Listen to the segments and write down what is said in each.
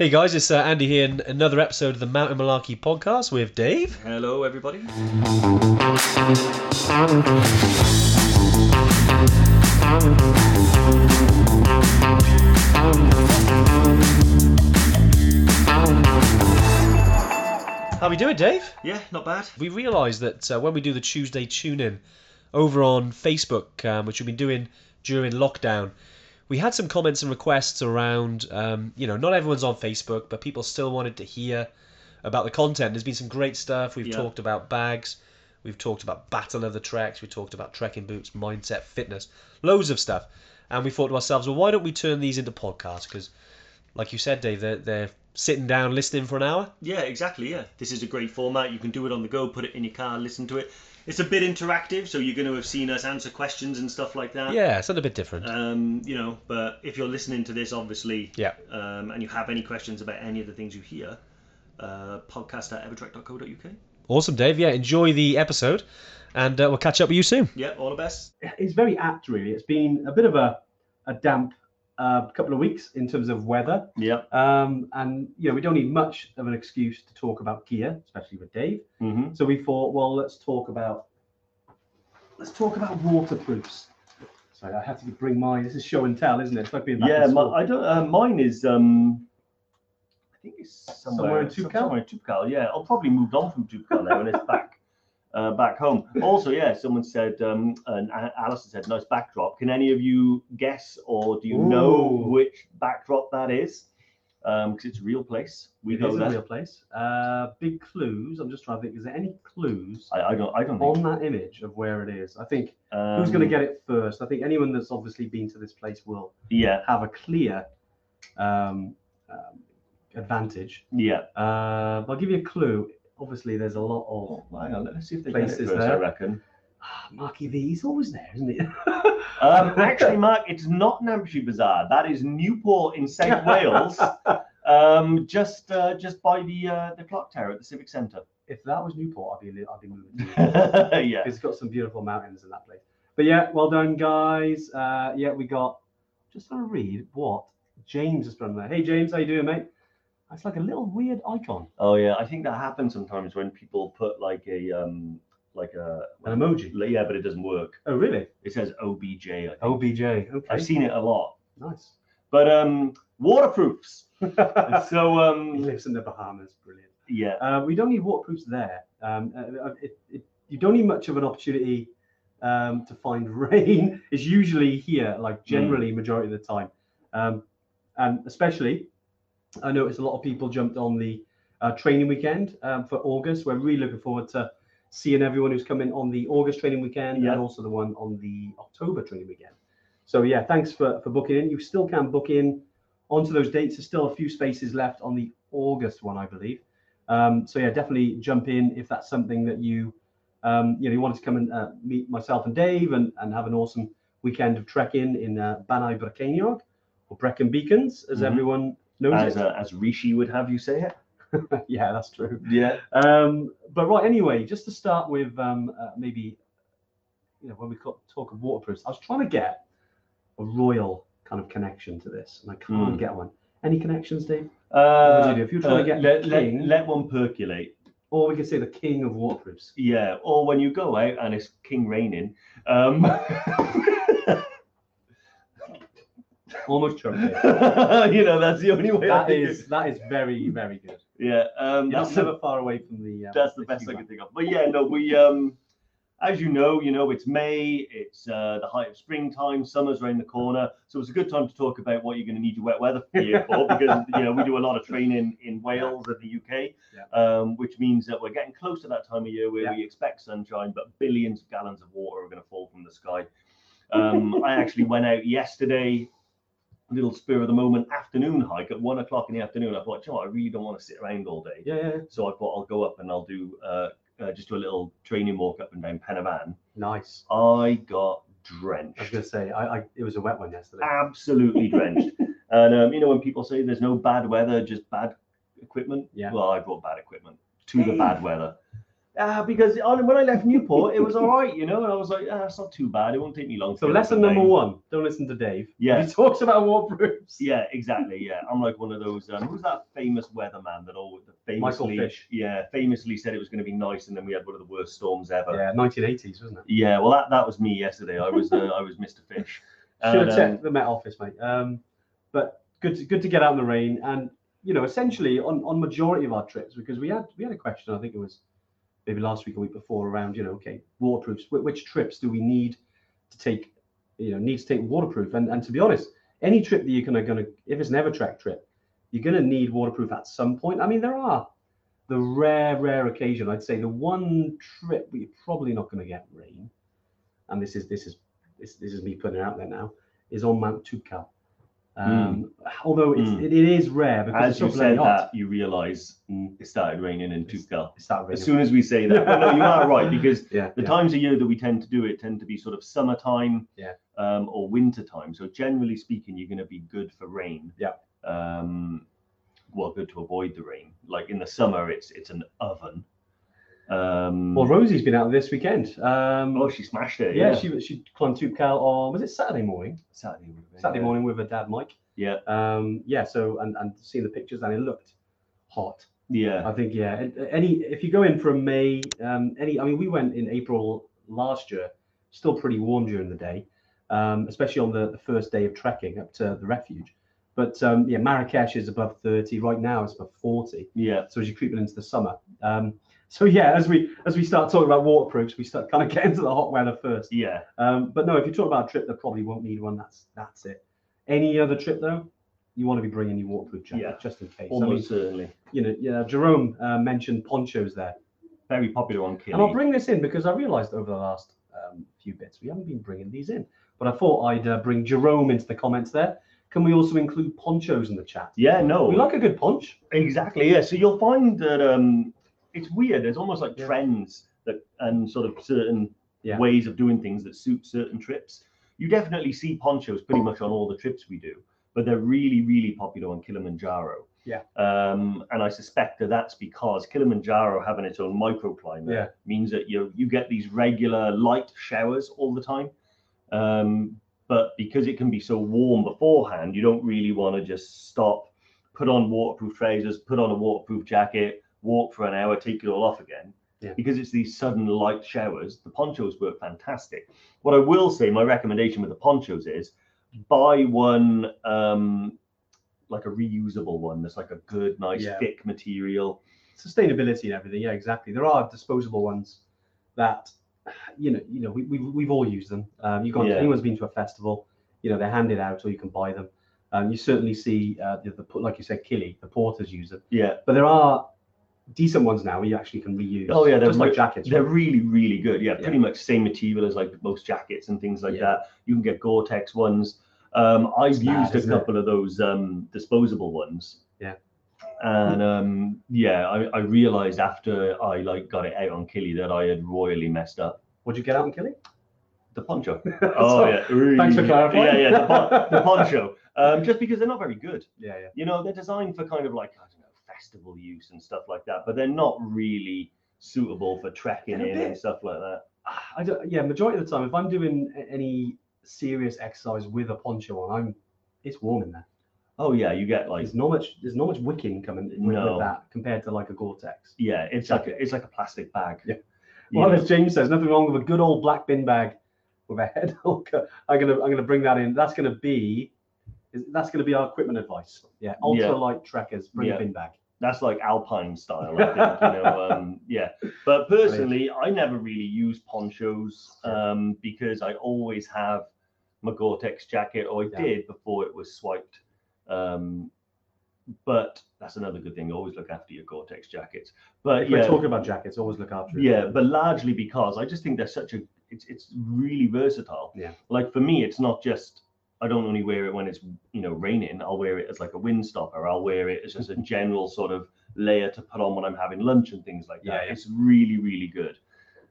Hey guys, it's uh, Andy here in another episode of the Mountain Malarkey podcast with Dave. Hello, everybody. How are we doing, Dave? Yeah, not bad. We realised that uh, when we do the Tuesday tune-in over on Facebook, um, which we've been doing during lockdown, we had some comments and requests around. Um, you know, not everyone's on Facebook, but people still wanted to hear about the content. There's been some great stuff. We've Yeah. talked about bags. We've talked about battle of the treks. We talked about trekking boots, mindset, fitness, loads of stuff. And we thought to ourselves, well, why don't we turn these into podcasts? Because, like you said, Dave, they're, they're sitting down listening for an hour. Yeah, exactly. Yeah, this is a great format. You can do it on the go, put it in your car, listen to it. It's a bit interactive, so you're going to have seen us answer questions and stuff like that. Yeah, it's a little bit different. Um, you know, but if you're listening to this, obviously, Yeah. um, and you have any questions about any of the things you hear, uh, podcast at evertrek.co.uk. Awesome, Dave. Yeah, enjoy the episode, and uh, we'll catch up with you soon. Yeah, all the best. it's very apt, really. It's been a bit of a, a damp uh, couple of weeks in terms of weather. Yeah. Um, and, you know, we don't need much of an excuse to talk about gear, especially with Dave. Mm-hmm. So we thought, well, let's talk about let's talk about waterproofs. Sorry, I have to bring mine. This is show and tell, isn't it? It's like being Yeah, my. I don't. Uh, mine is. Um, I think it's somewhere, Somewhere in Toubkal? Somewhere in Toubkal. Yeah, I'll probably moved on from Toubkal now, and it's back. Uh, back home. Also, yeah, someone said, um, and Alison said, nice backdrop. Can any of you guess or do you know which backdrop that is? Because it's a real place. We It know is a real place. Uh, big clues. I'm just trying to think. Is there any clues I, I don't. I don't on that image of where it is? I think Um, who's going to get it first? I think anyone that's obviously been to this place will Yeah, have a clear um, um, advantage. yeah. Uh, but I'll give you a clue. Obviously, there's a lot of Oh, hang on. Let's see if they it Places first. I reckon. ah, Marky V. He's always there, isn't he? Um, actually, Mark, it's not Namche Bazaar. That is Newport in South Wales, um, just uh, just by the uh, the clock tower at the Civic Centre. if that was Newport, I'd be I'd be moving. Yeah. It's got some beautiful mountains in that place. But yeah, well done, guys. Uh, yeah, we got. Just want to read what James has put on there. Hey, James, how you doing, mate? It's like a little weird icon, Oh yeah, I think that happens sometimes when people put like a um like a an emoji. yeah, but it doesn't work. Oh, really? It says OBJ. I think. OBJ. Okay. I've seen it a lot. Nice. But um, waterproofs. So um, he lives in the Bahamas. Brilliant. yeah, Uh, we don't need waterproofs there. Um, uh, it, it, you don't need much of an opportunity um, to find rain. It's usually here, like generally majority of the time, um, and especially, I noticed a lot of people jumped on the uh, training weekend um, for August. We're really looking forward to seeing everyone who's coming on the August training weekend Yeah. and also the one on the October training weekend. So yeah, thanks for for booking in. You still can book in onto those dates. There's still a few spaces left on the August one, I believe. Um, so yeah, definitely jump in if that's something that you um, you know you wanted to come and uh, meet myself and Dave and, and have an awesome weekend of trekking in uh, Bannau Brycheiniog or Brecon Beacons, as Mhm. everyone as uh, as Rishi would have you say it. yeah, that's true. Yeah. Um, but right, anyway, just to start with, um, uh, maybe you know when we talk of waterproofs, I was trying to get a royal kind of connection to this, and I can't Mm. get one. Any connections, Dave? Uh, you? If you're trying to uh, get let, the let, king- let one percolate. Or we could say the king of waterproofs. Yeah, or when you go out and it's king raining. Um, Almost choked you know, that's the only way. I That think is that is very very good. Yeah, um, that's never far away from the. Um, that's the best I can think of. But yeah, no, we um, as you know, you know, it's May, it's uh, the height of springtime, summer's around the corner, so it's a good time to talk about what you're going to need your wet weather gear for because you know we do a lot of training in Wales and the UK, Yeah. um, which means that we're getting close to that time of year where Yeah. we expect sunshine, but billions of gallons of water are going to fall from the sky. Um, I actually went out yesterday, little spur of the moment afternoon hike at one o'clock in the afternoon. I thought, you know I really don't want to sit around all day. Yeah, yeah, So I thought I'll go up and I'll do uh, uh, just do a little training walk up and down Pen y Fan. nice. I got drenched. I was gonna say, I, I it was a wet one yesterday. absolutely drenched. And um, you know when people say there's no bad weather, just bad equipment. Yeah. Well, I brought bad equipment to the bad weather. Uh, because when I left Newport, it was all right, you know, and I was like, ah, it's not too bad. It won't take me long. So lesson number lane." one: don't listen to Dave. Yeah. he talks about waterproofs. Yeah, exactly. Yeah, I'm like one of those. Um, who's that famous weatherman that always Michael famously, Fish. yeah, famously said it was going to be nice, and then we had one of the worst storms ever. Yeah, 1980s, wasn't it? Yeah, well, that, that was me yesterday. I was uh, I was Mr. Fish. Should have checked um, the Met Office, mate. Um, but good, to, good to get out in the rain, and you know, essentially on on majority of our trips, because we had we had a question. I think it was maybe last week or week before around, you know, okay, waterproofs. Which, trips do we need to take? You know, need to take waterproof. And and to be honest, any trip that you're gonna gonna if it's an Evertrek trip, you're gonna need waterproof at some point. I mean, there are the rare rare occasion. I'd say the one trip where you're probably not gonna get rain, and this is this is this, this is me putting it out there now, is on Mount Toubkal. Um, Although it's, Mm. it, it is rare because As you said that, you realise it started raining in Toubkal. As soon as we say that, but no, you are right because yeah, the yeah. times of year that we tend to do it tend to be sort of summertime Yeah. um, or winter time. So generally speaking, you're going to be good for rain. Yeah. Um, well, good to avoid the rain. Like in the summer, it's it's an oven. Um, Well, Rosie's been out this weekend. Um, oh, she smashed it. yeah, Yeah, she she climbed Toubkal on was it Saturday morning? Saturday. been, Saturday morning with her dad Mike. Yeah. Um, yeah. So and and seeing the pictures and it looked hot. Yeah. I think yeah. and- Any if you go in from May, um, any I mean we went in April last year, still pretty warm during the day, um, especially on the, the first day of trekking up to the refuge. But um, yeah, Marrakesh is above 30 right now. It's above 40. Yeah. So as you're creeping into the summer, um, so yeah, as we as we start talking about waterproofs, we start kind of getting to the hot weather first. Yeah. Um, but no, if you talk about a trip that probably won't need one, that's that's it. Any other trip though, you want to be bringing your waterproof jacket Yeah, just in case. I Almost mean, certainly. you know, yeah, Jerome uh, mentioned ponchos there, Very popular on Kili. and I'll bring this in because I realised over the last um, few bits we haven't been bringing these in. But I thought I'd uh, bring Jerome into the comments there. Can we also include ponchos in the chat? yeah. No. We like a good punch. Exactly. Yeah. So you'll find that um, it's weird. There's almost like Yeah. trends that and sort of certain Yeah. ways of doing things that suit certain trips. You definitely see ponchos pretty much on all the trips we do, but they're really, really popular on Kilimanjaro. Yeah. Um, and I suspect that that's because Kilimanjaro having its own microclimate Yeah. means that you you get these regular light showers all the time. Um, but because it can be so warm beforehand, you don't really want to just stop, put on waterproof trousers, put on a waterproof jacket, walk for an hour, take it all off again. Yeah. Because it's these sudden light showers, the ponchos work fantastic. What I will say, my recommendation with the ponchos is buy one um, like a reusable one that's like a good, nice, Yeah. thick material. sustainability and everything. Yeah, exactly. There are disposable ones that, you know, you know, we, we've we've all used them. Um, you got Yeah. anyone's been to a festival, you know, they're handed out or you can buy them. Um, you certainly see uh, the, the like you said, Kili, the porters use them, Yeah, but there are decent ones now you actually can reuse. Oh, yeah, they're just like jackets. they're right? really, really good. Yeah, Yeah. pretty much same material as like most jackets and things like Yeah. that. You can get Gore-Tex ones. Um, I've It's used a isn't it? couple of those um, disposable ones. Yeah. And um, yeah, I, I realized after I like got it out on Kili that I had royally messed up What'd you get out on Kili? the poncho. Oh yeah, really, Thanks for clarifying. Yeah, yeah, the, pon- the poncho. Um, just because they're not very good. Yeah, yeah. You know, they're designed for kind of like I don't know festival use and stuff like that, but they're not really suitable for trekking in bit- and stuff like that. Ah, I don't, yeah, majority of the time, if I'm doing any serious exercise with a poncho on, I'm it's warm in there. Oh yeah, you get like There's not much. There's not much wicking coming with, No. with that compared to like a Gore-Tex. yeah, it's like a, it's like a plastic bag. Yeah. Well, know? as James says, nothing wrong with a good old black bin bag with a head hooker. I'm gonna I'm gonna bring that in. That's gonna be that's gonna be our equipment advice. Yeah, ultra Yeah. light trekkers bring Yeah. a bin bag. That's like alpine style, I think. you know, um, yeah. But personally, I never really use ponchos um, because I always have my Gore-Tex jacket, or I Yeah. did before it was swiped. Um, but that's another good thing. Always look after your Gore-Tex jackets. But If yeah, we're talking about jackets, always look after it. Yeah, but largely because I just think they're such a it's it's really versatile. Yeah. Like for me, it's not just I don't only wear it when it's you know raining. I'll wear it as like a windstopper. I'll wear it as just a general sort of layer to put on when I'm having lunch and things like that. Yeah, yeah. It's really really good.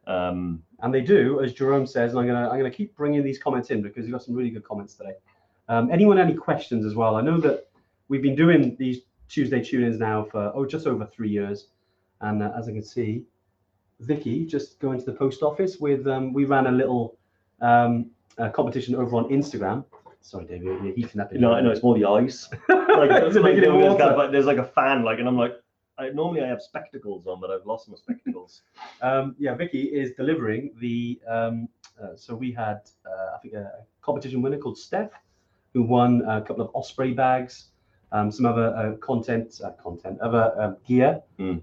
Um, and they do, as Jerome says, and I'm gonna I'm gonna keep bringing these comments in because you've got some really good comments today. Um, anyone any questions as well? I know that we've been doing these Tuesday tune-ins now for oh just over three years, and uh, as I can see, Vicky just going to the post office with um, we ran a little um, uh, competition over on Instagram. Sorry, David, you're heating up. No. I know it's more the eyes. Like, Is it like, it there's, water? got- but there's like a fan, like, and I'm like, I, normally I have spectacles on, but I've lost my spectacles. Um, yeah, Vicky is delivering the. Um, uh, so we had, uh, I think, a competition winner called Steph, who won a couple of Osprey bags, um, some other uh, content, uh, content, other uh, gear. Mm.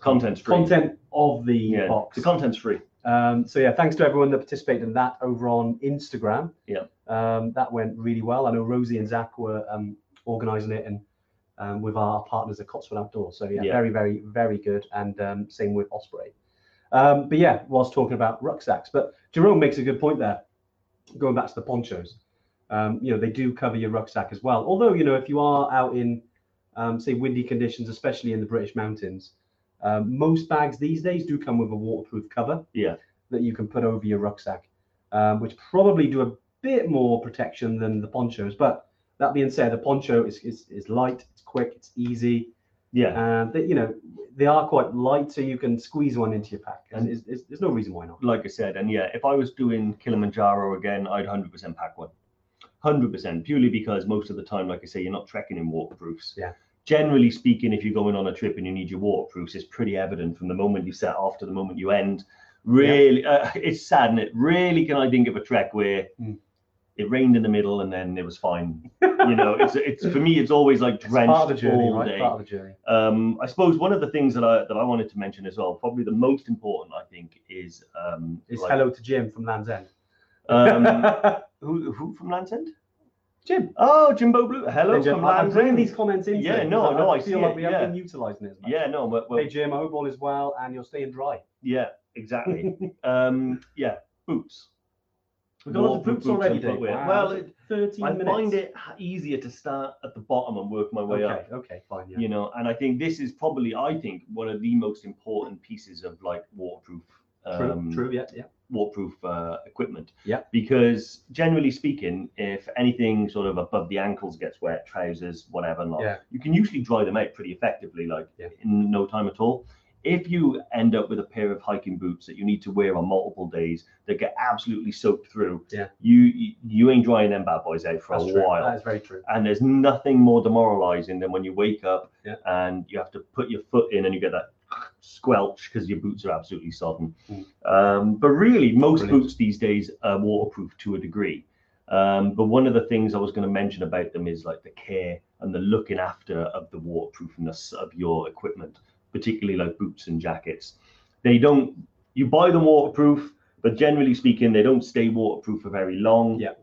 Content's free. Content of the Yeah, box. the content's free. Um, so yeah, thanks to everyone that participated in that over on Instagram. Yeah. Um, that went really well. I know Rosie and Zach were um, organising it and um, with our partners at Cotswold Outdoors. So yeah, Yeah. very, very, very good. And um, same with Osprey. Um, but yeah, whilst talking about rucksacks, but Jerome makes a good point there. Going back to the ponchos, um, you know, they do cover your rucksack as well. Although you know, if you are out in, um, say, windy conditions, especially in the British mountains, um, most bags these days do come with a waterproof cover Yeah. that you can put over your rucksack, um, which probably do a bit more protection than the ponchos. But that being said, the poncho is, is, is light, it's quick, it's easy, Yeah. and they, you know they are quite light, so you can squeeze one into your pack, and And- it's, it's, there's no reason why not. like I said, and yeah, if I was doing Kilimanjaro again, I'd 100% pack one. 100%, purely because most of the time, like I say, you're not trekking in waterproofs. Yeah. Generally speaking, if you're going on a trip and you need your waterproofs, it's pretty evident from the moment you set off to the moment you end. Really, uh, it's sad, and it really can I think of a trek where Mm. It rained in the middle and then it was fine. You know, it's it's for me, it's always like drenched part of the journey, all right? day. Part of the journey. Um, I suppose one of the things that I that I wanted to mention as well, probably the most important, I think, is um, Is like- hello to Jim from Land's End. um, who who from Land's End? Jim. Oh, Jimbo Blue. Hello Hey, Jim, from I- I'm Land's bringing End. these comments in. Yeah, no, because no, I feel see like it, we yeah. haven't been utilising it much. Yeah, no, but well, Hey Jim, I hope all is well and you're staying dry. yeah, exactly. um, yeah, boots. We've got lots of boots already, footwear. Wow. Well, it, 13 I minutes. find it easier to start at the bottom and work my way okay, up. okay, fine. Yeah. You know, and I think this is probably, I think, one of the most important pieces of like waterproof. True, Um, true, yeah, yeah. waterproof uh, equipment. Yeah. Because generally speaking, if anything sort of above the ankles gets wet, trousers, whatever, not, Yeah. you can usually dry them out pretty effectively, like Yeah. in no time at all. If you end up with a pair of hiking boots that you need to wear on multiple days that get absolutely soaked through, Yeah. you you, ain't drying them bad boys out for That's a true. while. That is very true. And there's nothing more demoralizing than when you wake up Yeah. and you have to put your foot in and you get that squelch because your boots are absolutely sodden. Mm. Um, but really, most Brilliant. boots these days are waterproof to a degree. Um, but one of the things I was going to mention about them is like the care and the looking after of the waterproofness of your equipment, particularly like boots and jackets. They don't, you buy them waterproof, but generally speaking, they don't stay waterproof for very long. Yeah.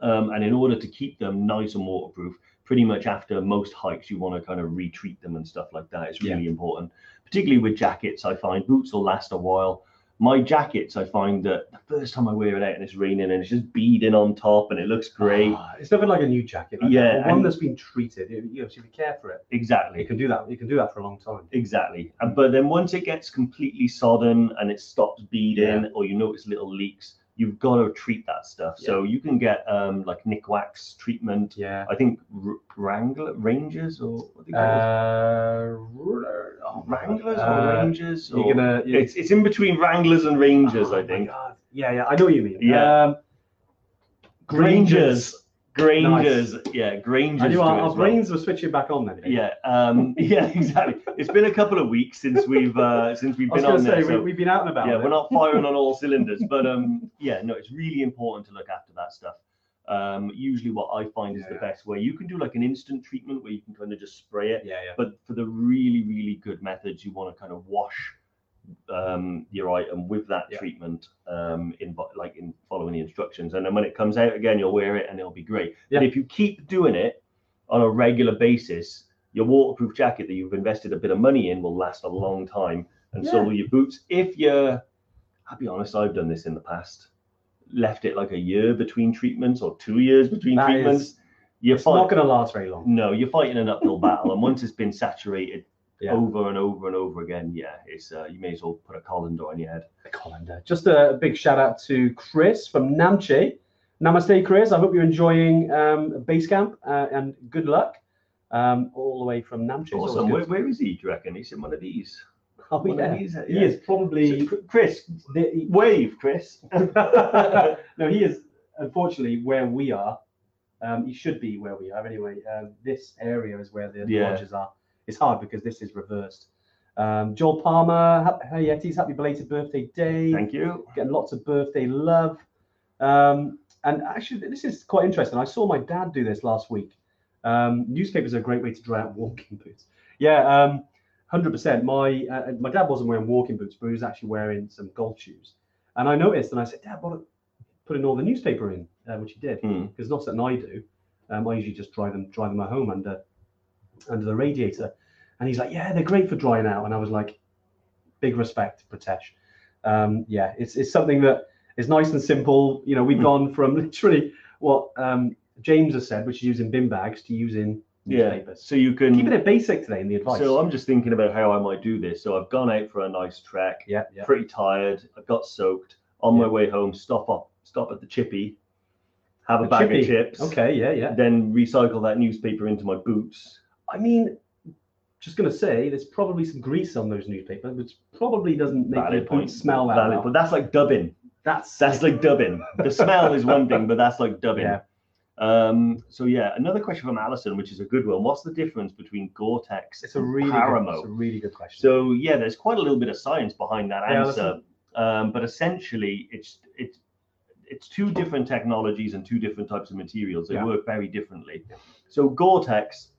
Um, and in order to keep them nice and waterproof, pretty much after most hikes, you want to kind of retreat them and stuff like that. It's Yeah. really important, particularly with jackets. I find boots will last a while. My jackets, I find that the first time I wear it out and it's raining and it's just beading on top and it looks great. Ah, it's nothing like a new jacket. like Yeah, that. One that's been treated. You you know, so if you care for it, exactly, you can do that. You can do that for a long time. Exactly. And, but then once it gets completely sodden and it stops beading Yeah. or you notice little leaks, you've got to treat that stuff. So you can get um, like Nikwax treatment. Yeah. I think R- Wrangler Rangers or what are they called? Uh, oh, Wranglers or uh, Rangers? You're or- gonna. you- It's it's in between Wranglers and Rangers, Oh I think. Yeah, yeah. I know what you mean. Yeah. Um, Grangers. Grangers. Yeah, Grangers. Do our, our well. brains were switching back on then. Yeah, um, yeah, exactly. It's been a couple of weeks since we've uh, since we've I was been on say there. we, so- we've been out and about. yeah, we're not firing on all cylinders, but um, yeah, no, it's really important to look after that stuff. Um, usually, what I find is Yeah, the yeah. best way you can do like an instant treatment where you can kind of just spray it. Yeah, yeah. But for the really, really good methods, you want to kind of wash um, your item with that Yeah. treatment um, in like in following the instructions, and then when it comes out again, you'll wear it and it'll be great. Yeah. But if you keep doing it on a regular basis, your waterproof jacket that you've invested a bit of money in will last a long time, and so will your boots. If you're, I'll be honest, I've done this in the past. Left it like a year between treatments or two years between That treatments. is- you're It's not going to last very long. No, you're fighting an uphill battle, and once it's been saturated Yeah. over and over and over again, yeah, it's uh, you may as well put a colander on your head. Colander. Just a big shout out to Chris from Namche. Namaste, Chris. I hope you're enjoying um, base camp uh, and good luck um, all the way from Namche. Awesome. Where, where is he? Do you reckon he's in one of these? Oh, Well, yeah. he's- He is probably. So, Chris, the- wave, Chris. no, he is unfortunately where we are. Um, he should be where we are anyway. Um, this area is where the Yeah. lodges are. It's hard because this is reversed. Um, Joel Palmer, hey Yetis, happy belated birthday day. Thank you. Getting lots of birthday love. Um, and actually, this is quite interesting. I saw my dad do this last week. Um, newspapers are a great way to dry out walking boots. Yeah, um, hundred percent. My uh, my dad wasn't wearing walking boots, but he was actually wearing some golf shoes. And I noticed, and I said, Dad, what? Putting all the newspaper in, uh, which he did, Hmm. because not something I do. Um, I usually just dry them, dry them at home under under the radiator. And he's like, Yeah, they're great for drying out. And I was like, Big respect, Pratesh. Um, yeah, it's it's something that is nice and simple. You know, we've Hmm. gone from literally what um, James has said, which is using bin bags, to using Yeah. newspapers. So you can. keep it basic today in the advice. So I'm just thinking about how I might do this. So I've gone out for a nice trek. yeah, yeah. Pretty tired. I got soaked. On my way home, stop up, stop at the chippy, have a bag chippy. of chips. Okay, yeah, yeah. Then recycle that newspaper into my boots. I mean, just gonna say, there's probably some grease on those newspapers, which probably doesn't make Valid the point. smell that Valid, well. But that's like dubbing. That's That's like dubbing. The smell is one thing, but that's like dubbing. Yeah. Um, so yeah, another question from Alison, which is a good one. What's the difference between Gore-Tex it's a really Paramo? good, it's a really good question. So yeah, there's quite a little bit of science behind that Yeah, answer, um, but essentially it's it's it's two different technologies and two different types of materials. They Yeah. work very differently. So Gore-Tex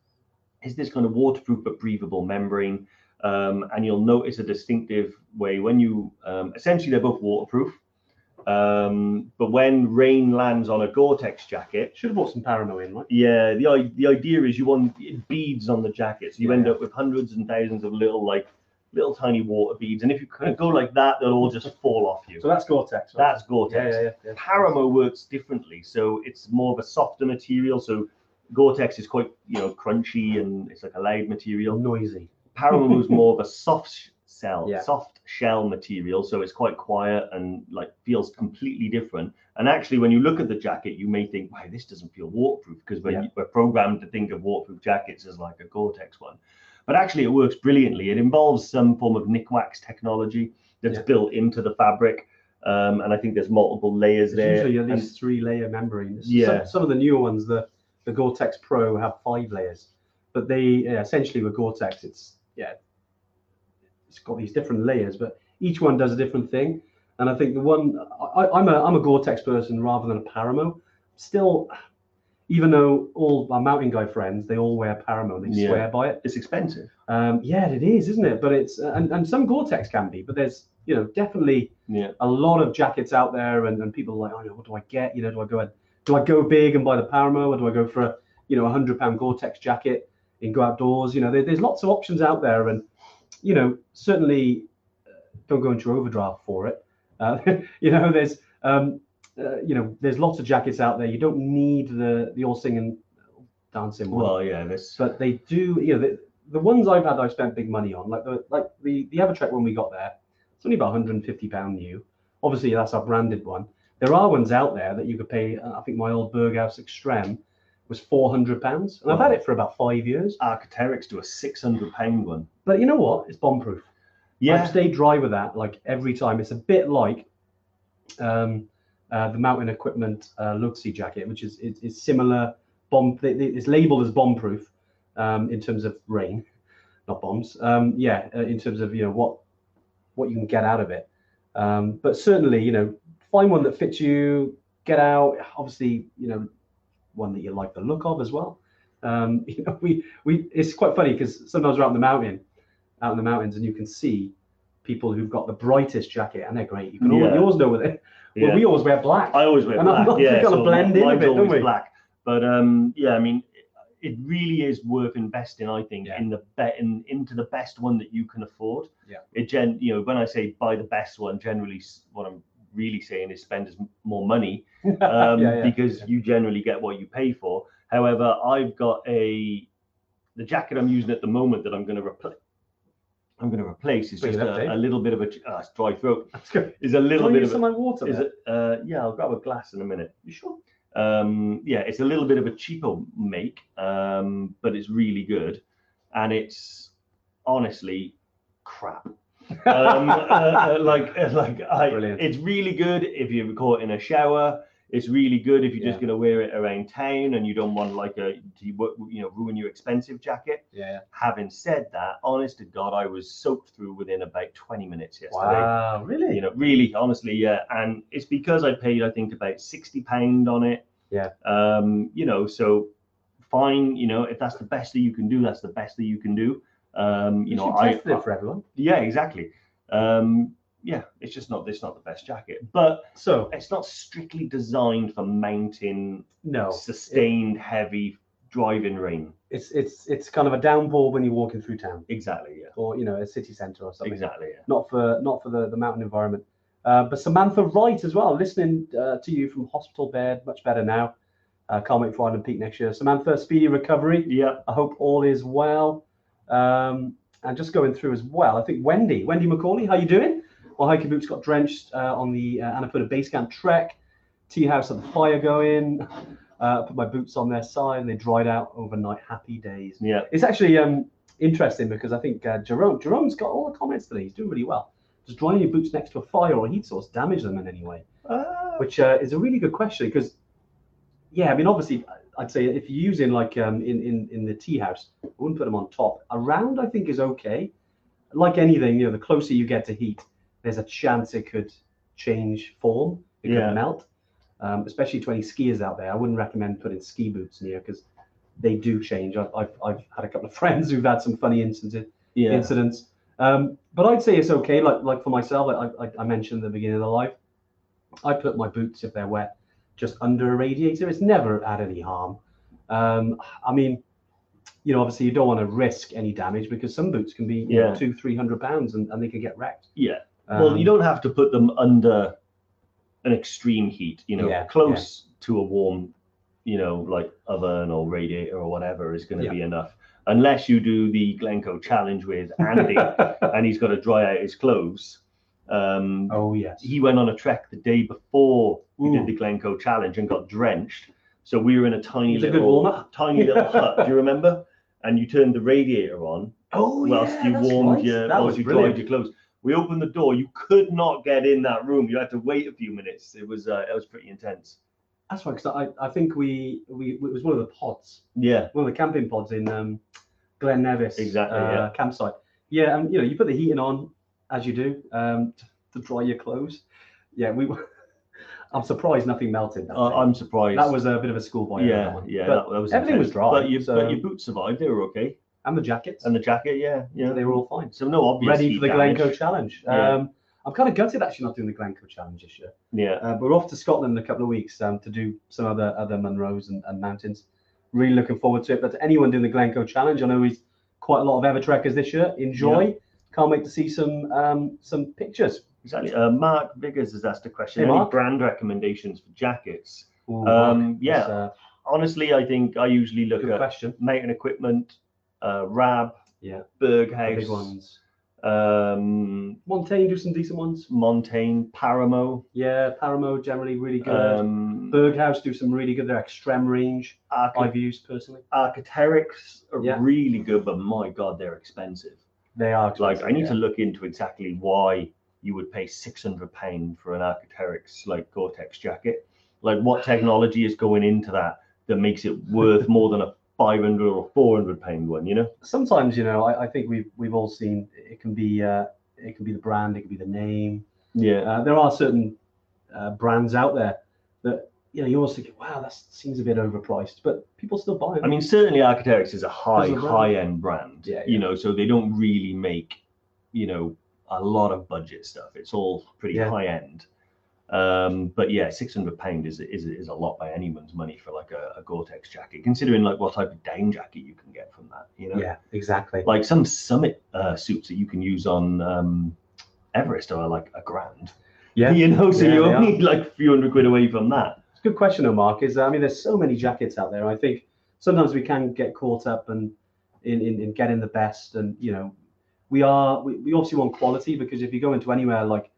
is this kind of waterproof but breathable membrane, um, and you'll notice a distinctive way when you um, essentially they're both waterproof. Um, but when rain lands on a Gore-Tex jacket, Should have bought some Paramo in, right? yeah, the the idea is you want it beads on the jacket, so you Yeah, end up with hundreds and thousands of little like little tiny water beads, and if you kind of go like that, they'll all just fall off you. So that's Gore-Tex. Right? That's Gore-Tex. yeah, yeah, yeah, yeah. Paramo works differently, so it's more of a softer material. So Gore-Tex is quite you know crunchy and it's like a loud material. Noisy. Paramo is more of a soft shell, Yeah. soft shell material, so it's quite quiet and like feels completely different. And actually, when you look at the jacket, you may think, "Wow, this doesn't feel waterproof," because when Yeah. we're programmed to think of waterproof jackets as like a Gore-Tex one. But actually, it works brilliantly. It involves some form of Nikwax technology that's Yeah. built into the fabric, um, and I think there's multiple layers It's there. usually at and- least three layer membranes. Yeah. Some, some of the newer ones, the the Gore-Tex Pro have five layers, but they yeah, essentially with Gore-Tex, it's yeah, it's got these different layers, but each one does a different thing. And I think the one I, I'm a I'm a Gore-Tex person rather than a Paramo. Still, even though all my mountain guy friends they all wear Paramo, they Yeah. swear by it. it's expensive. Um, yeah, it is, isn't it? But it's and, and some Gore-Tex can be, but there's you know definitely Yeah. a lot of jackets out there, and, and people are like, oh, what do I get? You know, do I go do I go big and buy the Paramo, or do I go for a you know a hundred pound Gore-Tex jacket and go outdoors? You know, there, there's lots of options out there, and you know certainly uh, don't go into overdraft for it. Uh, you know, there's um, uh, you know there's lots of jackets out there. You don't need the the all singing dancing one Well, yeah, this. but they do you know the, the ones i've had i've spent big money on like the like the the evertrek when we got there it's only about 150 pound new obviously that's our branded one there are ones out there that you could pay uh, i think my old berghaus extreme was 400 pounds and i've had it for about five years Arc'teryx do a 600 pound one. but you know what it's bomb proof Yeah. I've stayed dry with that like every time. It's a bit like um, uh, the mountain equipment uh, jacket, which is is, is similar. Bomb. It's labeled as bomb proof um, in terms of rain, not bombs. Um, yeah, uh, in terms of you know what what you can get out of it. Um, but certainly, you know, find one that fits you. Get out. Obviously, you know, one that you like the look of as well. Um, you know, we we it's quite funny because sometimes we're out in the mountain, out in the mountains, and you can see people who've got the brightest jacket, and they're great. You can always, Yeah. you always know with it. Well, Yeah. we always wear black. I always wear And black. not- yeah, we've gotta blend in a bit, don't always we? black. But um, yeah, I mean, it really is worth investing. I think Yeah. in the bet in into the best one that you can afford. Yeah. It gen, you know, when I say buy the best one, generally what I'm really saying is spend more money um, Yeah, yeah, because yeah. you generally get what you pay for. However, I've got a the jacket I'm using at the moment that I'm going to replace. I'm going to replace is just it up, Dave. a, a little bit of a uh, dry throat. Is a little Can bit of some a, water. is it? Uh, yeah, I'll grab a glass in a minute. You sure? Um, yeah, it's a little bit of a cheaper make, um, but it's really good, and it's honestly crap. Um, uh, uh, like uh, like I, Brilliant. it's really good if you record in a shower. It's really good if you're just going to wear it around town and you don't want like a to, you know ruin your expensive jacket. Yeah. Having said that, honest to God, I was soaked through within about 20 minutes yesterday. Wow. Really? You know, really, honestly, yeah. And it's because I paid, I think, about 60 pound on it. Yeah. Um, you know, so fine. You know, if that's the best that you can do, that's the best that you can do. Um, you You know, I, test it for everyone. yeah, exactly. Um, yeah, it's just not it's not the best jacket, but So it's not strictly designed for mountain no, sustained heavy driving rain. it's it's it's kind of a downpour when you're walking through town, Exactly. Yeah. or you know, a city centre or something. Exactly. Yeah. Not for not for the, the mountain environment. Uh, but Samantha Wright as well, listening uh, to you from hospital bed, much better now. Uh, can't wait for Island Peak next year. Samantha, speedy recovery. Yeah. I hope all is well. Um, and just going through as well, I think Wendy, Wendy McCauley, how you doing? Well, hiking boots got drenched uh, on the uh, Annapurna Base Camp trek. Tea house had the fire going. Uh, put my boots on their side and they dried out overnight. Happy days. Yeah. It's actually um, interesting because I think uh, Jerome Jerome's got all the comments today. He's doing really well. Does drying your boots next to a fire or a heat source damage them in any way? Uh, which uh, is a really good question because yeah i mean obviously i'd say if you're using like um, in, in in the tea house i wouldn't put them on top around i think is okay like anything you know the closer you get to heat there's a chance it could change form it Yeah. could melt um, especially to any skiers out there i wouldn't recommend putting ski boots near because they do change I've, I've, I've had a couple of friends who've had some funny instances yeah. incidents. Um, but I'd say it's okay. Like like for myself, I, I, I mentioned at the beginning of the live, I put my boots if they're wet just under a radiator. It's never had any harm. Um, I mean, you know, obviously you don't want to risk any damage because some boots can be you know, two, three hundred pounds and, and they can get wrecked. Yeah. well, Um, you don't have to put them under an extreme heat. You know, Yeah, close to a warm, you know, like oven or radiator or whatever is going to Yeah. be enough. Unless you do the Glencoe challenge with Andy and he's got to dry out his clothes. Um, oh yes. he went on a trek the day before we did the Glencoe challenge and got drenched. So we were in a tiny a little, warm-up. tiny little hut. Do you remember? And you turned the radiator on oh whilst yeah, you warmed right. your, That whilst you brilliant. dried your clothes. We opened the door. You could not get in that room. You had to wait a few minutes. It was uh, it was pretty intense. That's right. Because I, I think we, we it was one of the pods Yeah, one of the camping pods in um, Glen Nevis Exactly, uh, yeah. campsite. Yeah, and you know you put the heating on as you do um, to, to dry your clothes. Yeah, we. were- I'm surprised nothing melted. That, uh. I'm surprised. that was a bit of a schoolboy. error, that yeah, yeah. That, that was everything was dry, but, you, so- but your boots survived. They were okay, and the jackets, and the jacket, yeah, yeah. they were all fine. So no obvious. Ready for the damage. Glencoe challenge. Yeah. Um, I'm kind of gutted actually not doing the Glencoe challenge this year. Yeah, Uh, but we're off to Scotland in a couple of weeks um, to do some other other Munros and, and mountains. Really looking forward to it. But to anyone doing the Glencoe challenge, I know he's quite a lot of Evertrekkers this year. Enjoy. Can't wait to see some um, some pictures. exactly. Uh, Mark Viggers has asked a question. Hey, Any Mark. brand recommendations for jackets? Ooh, Um, yeah. a Honestly, I think I usually look at question. mountain equipment, uh, Rab, Yeah, Berghaus, big ones. um, Montane do some decent ones. Montane, Paramo, Yeah, Paramo generally really good. um, Berghaus do some really good. Their extreme range Arch- I've used personally. Arc'teryx are Yeah. really good, but my God, they're expensive. They are Like, I need yeah. to look into exactly why you would pay six hundred pound for an Arc'teryx like Gore-Tex jacket. Like, what technology is going into that that makes it worth more than a five hundred or four hundred pound one? You know? Sometimes you know I, I think we've we've all seen it can be uh, it can be the brand, it can be the name. Yeah. Uh, there are certain uh, brands out there that you know you always think, wow, that seems a bit overpriced, but people still buy them. I mean, certainly Arc'teryx is a high, high end brand. Yeah, You know, so they don't really make, you know, a lot of budget stuff. It's all pretty Yeah. high end. Um, but yeah, six hundred pound is is is a lot by anyone's money for like a, a Gore-Tex jacket, considering like what type of down jacket you can get from that. You know, yeah, exactly. like some summit uh, suits that you can use on um, Everest are like a grand. Yeah, You know, so Yeah, you're they are. only like a few hundred quid away from that. Good question, though, Mark. Is I mean, there's so many jackets out there. I think sometimes we can get caught up and in, in, in getting the best, and you know, we are we, we obviously want quality because if you go into anywhere like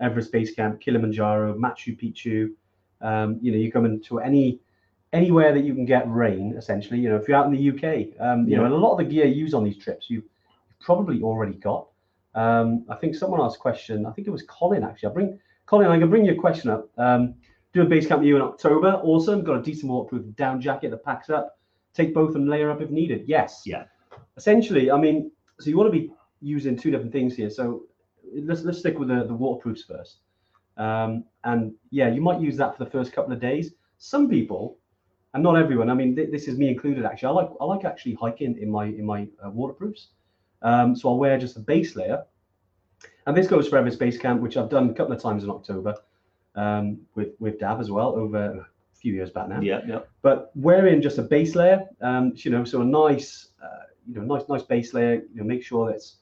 Everest Base Camp, Kilimanjaro, Machu Picchu, um, you know, you come into any anywhere that you can get rain. Essentially, you know, if you're out in the UK, um, you know, and a lot of the gear used on these trips, you you've probably already got. Um, I think someone asked a question. I think it was Colin actually. I bring Colin. I can bring your question up. Um, do a base camp with you in October. Awesome. Got a decent waterproof down jacket that packs up. Take both and layer up if needed. Yes. Yeah. Essentially, I mean, so you want to be using two different things here. So let's let's stick with the, the waterproofs first. Um, and yeah, you might use that for the first couple of days. Some people, and not everyone. I mean, th- this is me included. Actually, I like I like actually hiking in my in my uh, waterproofs. Um, so I'll wear just a base layer, and this goes for Everest Base Camp, which I've done a couple of times in October um, with with Dav as well over a few years back now. Yeah, yeah. But wearing just a base layer, um, you know, so a nice, uh, you know, nice nice base layer. You know, make sure that's,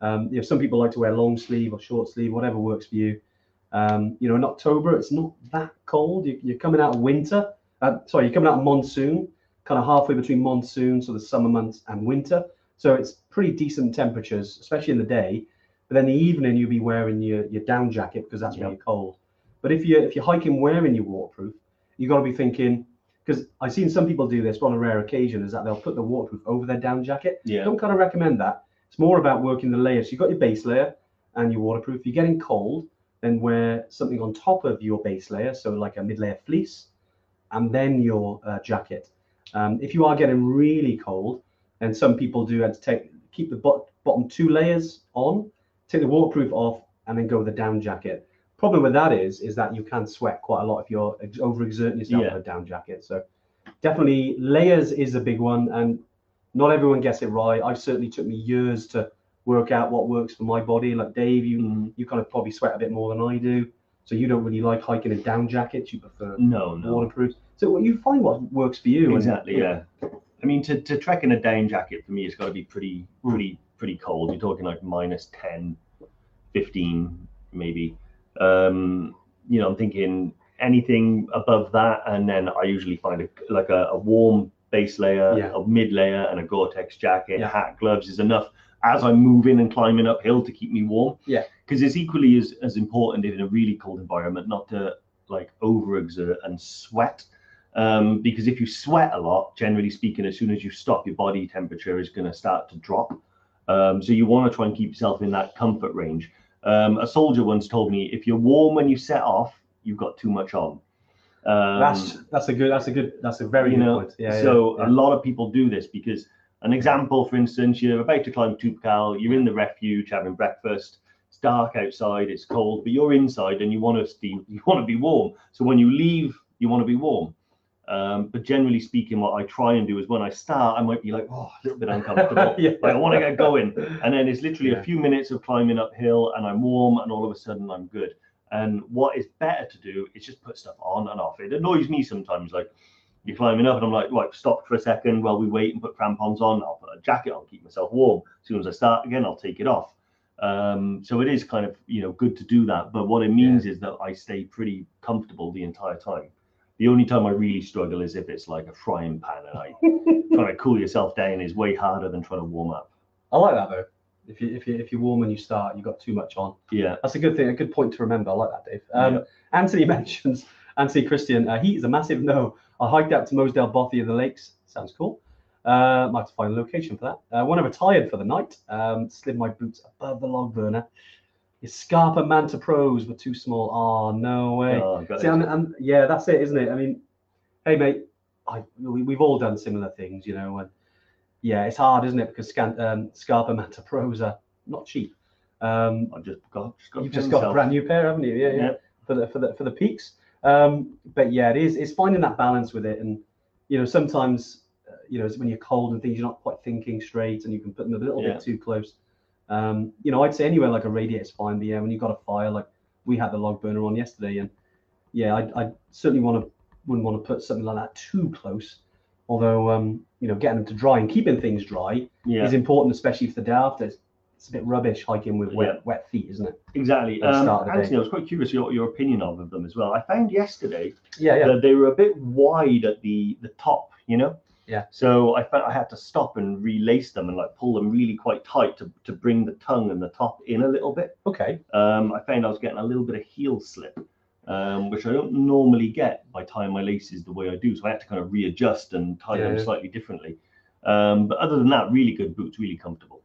um, you know, some people like to wear long sleeve or short sleeve, whatever works for you. Um, you know, in October it's not that cold. You, you're coming out of winter. Uh, sorry, you're coming out of monsoon, kind of halfway between monsoon, so the summer months and winter. So it's pretty decent temperatures, especially in the day. But then the evening you'll be wearing your, your down jacket because that's when Yep. you're cold. But if you if you're hiking wearing your waterproof, you've got to be thinking because I've seen some people do this on a rare occasion is that they'll put the waterproof over their down jacket. Yeah. Don't kind of recommend that. It's more about working the layers. So you've got your base layer and your waterproof. If you're getting cold, then wear something on top of your base layer, so like a mid-layer fleece, and then your uh, jacket. Um, if you are getting really cold, and some people do have to take keep the bot- bottom two layers on, take the waterproof off, and then go with the down jacket. Problem with that is is that you can sweat quite a lot if you're overexerting yourself Yeah. with a down jacket. So definitely layers is a big one, and not everyone gets it right. I've certainly took me years to work out what works for my body. Like Dave, you Mm, you kind of probably sweat a bit more than I do. So you don't really like hiking in down jackets. You prefer No, no. waterproof. So what you find what works for you. and- Exactly. Yeah. I mean, to, to trek in a down jacket for me, it's got to be pretty, Mm. pretty, pretty cold. You're talking like minus 10, 15, maybe. Um, you know, I'm thinking anything above that, and then I usually find a, like a, a warm base layer, Yeah. a mid layer, and a Gore-Tex jacket, Yeah. hat, gloves is enough as I'm moving and climbing uphill to keep me warm. Yeah. Because it's equally as, as important in a really cold environment not to like overexert and sweat. Um, because if you sweat a lot, generally speaking, as soon as you stop, your body temperature is going to start to drop. Um, so you want to try and keep yourself in that comfort range. Um, a soldier once told me, if you're warm when you set off, you've got too much on. Um, That's that's a good that's a good that's a very you good know, point. Yeah. so yeah, a lot of people do this because an example, for instance, you're about to climb Toubkal, you're in the refuge having breakfast. It's dark outside, it's cold, but you're inside and you want to steam, you want to be warm. So when you leave, you want to be warm. Um, but generally speaking, what I try and do is when I start, I might be like, oh, a little bit uncomfortable. yeah. Like I want to get going, and then it's literally Yeah. a few minutes of climbing uphill, and I'm warm, and all of a sudden I'm good. And what is better to do is just put stuff on and off. It annoys me sometimes, like you're climbing up, and I'm like, right, stop for a second while we wait and put crampons on. I'll put a jacket on, keep myself warm. As soon as I start again, I'll take it off. Um, so it is kind of you know good to do that. But what it means is that I stay pretty comfortable the entire time. The only time I really struggle is if it's like a frying pan and I trying to cool yourself down is way harder than trying to warm up. I like that though. If you if you if you're warm when you start, you've got too much on. Yeah. That's a good thing, a good point to remember. I like that, Dave. Um, Yeah. Anthony mentions Anthony Christian. Uh, heat is a massive no. I hiked out to Mosedale Bothy of the Lakes. Sounds cool. Uh, might have to find a location for that. Uh, when I retired for the night, um, slid my boots above the log burner. His Scarpa Manta Pros were too small. Oh no way. Oh, See, and, and yeah, that's it, isn't it? I mean, hey mate, I we, we've all done similar things, you know, and yeah, it's hard, isn't it? Because Scan, um, Scarpa Manta Pros are not cheap. Um, I just got just got you've just got a brand new pair, haven't you? Yeah, yeah, Yeah. for the for the for the peaks. Um, but yeah, it is it's finding that balance with it, and you know sometimes uh, you know it's when you're cold and things you're not quite thinking straight, and you can put them a little Yeah. bit too close. Um, you know, I'd say anywhere like a radiator's fine, but yeah, when you've got a fire, like we had the log burner on yesterday, and yeah, I, I certainly want to wouldn't want to put something like that too close. Although, um, you know, getting them to dry and keeping things dry Yeah, is important, especially for the day after. It's, it's a bit rubbish hiking with wet, Yeah. wet feet, isn't it? exactly. Um, the day. I was quite curious your, your opinion of them as well. I found yesterday Yeah, yeah. that they were a bit wide at the the top, you know. Yeah. So I found I had to stop and relace them and like pull them really quite tight to, to bring the tongue and the top in a little bit. Okay. Um, I found I was getting a little bit of heel slip, um, which I don't normally get by tying my laces the way I do. So I had to kind of readjust and tie Yeah, them slightly differently. Um, but other than that, really good boots, really comfortable.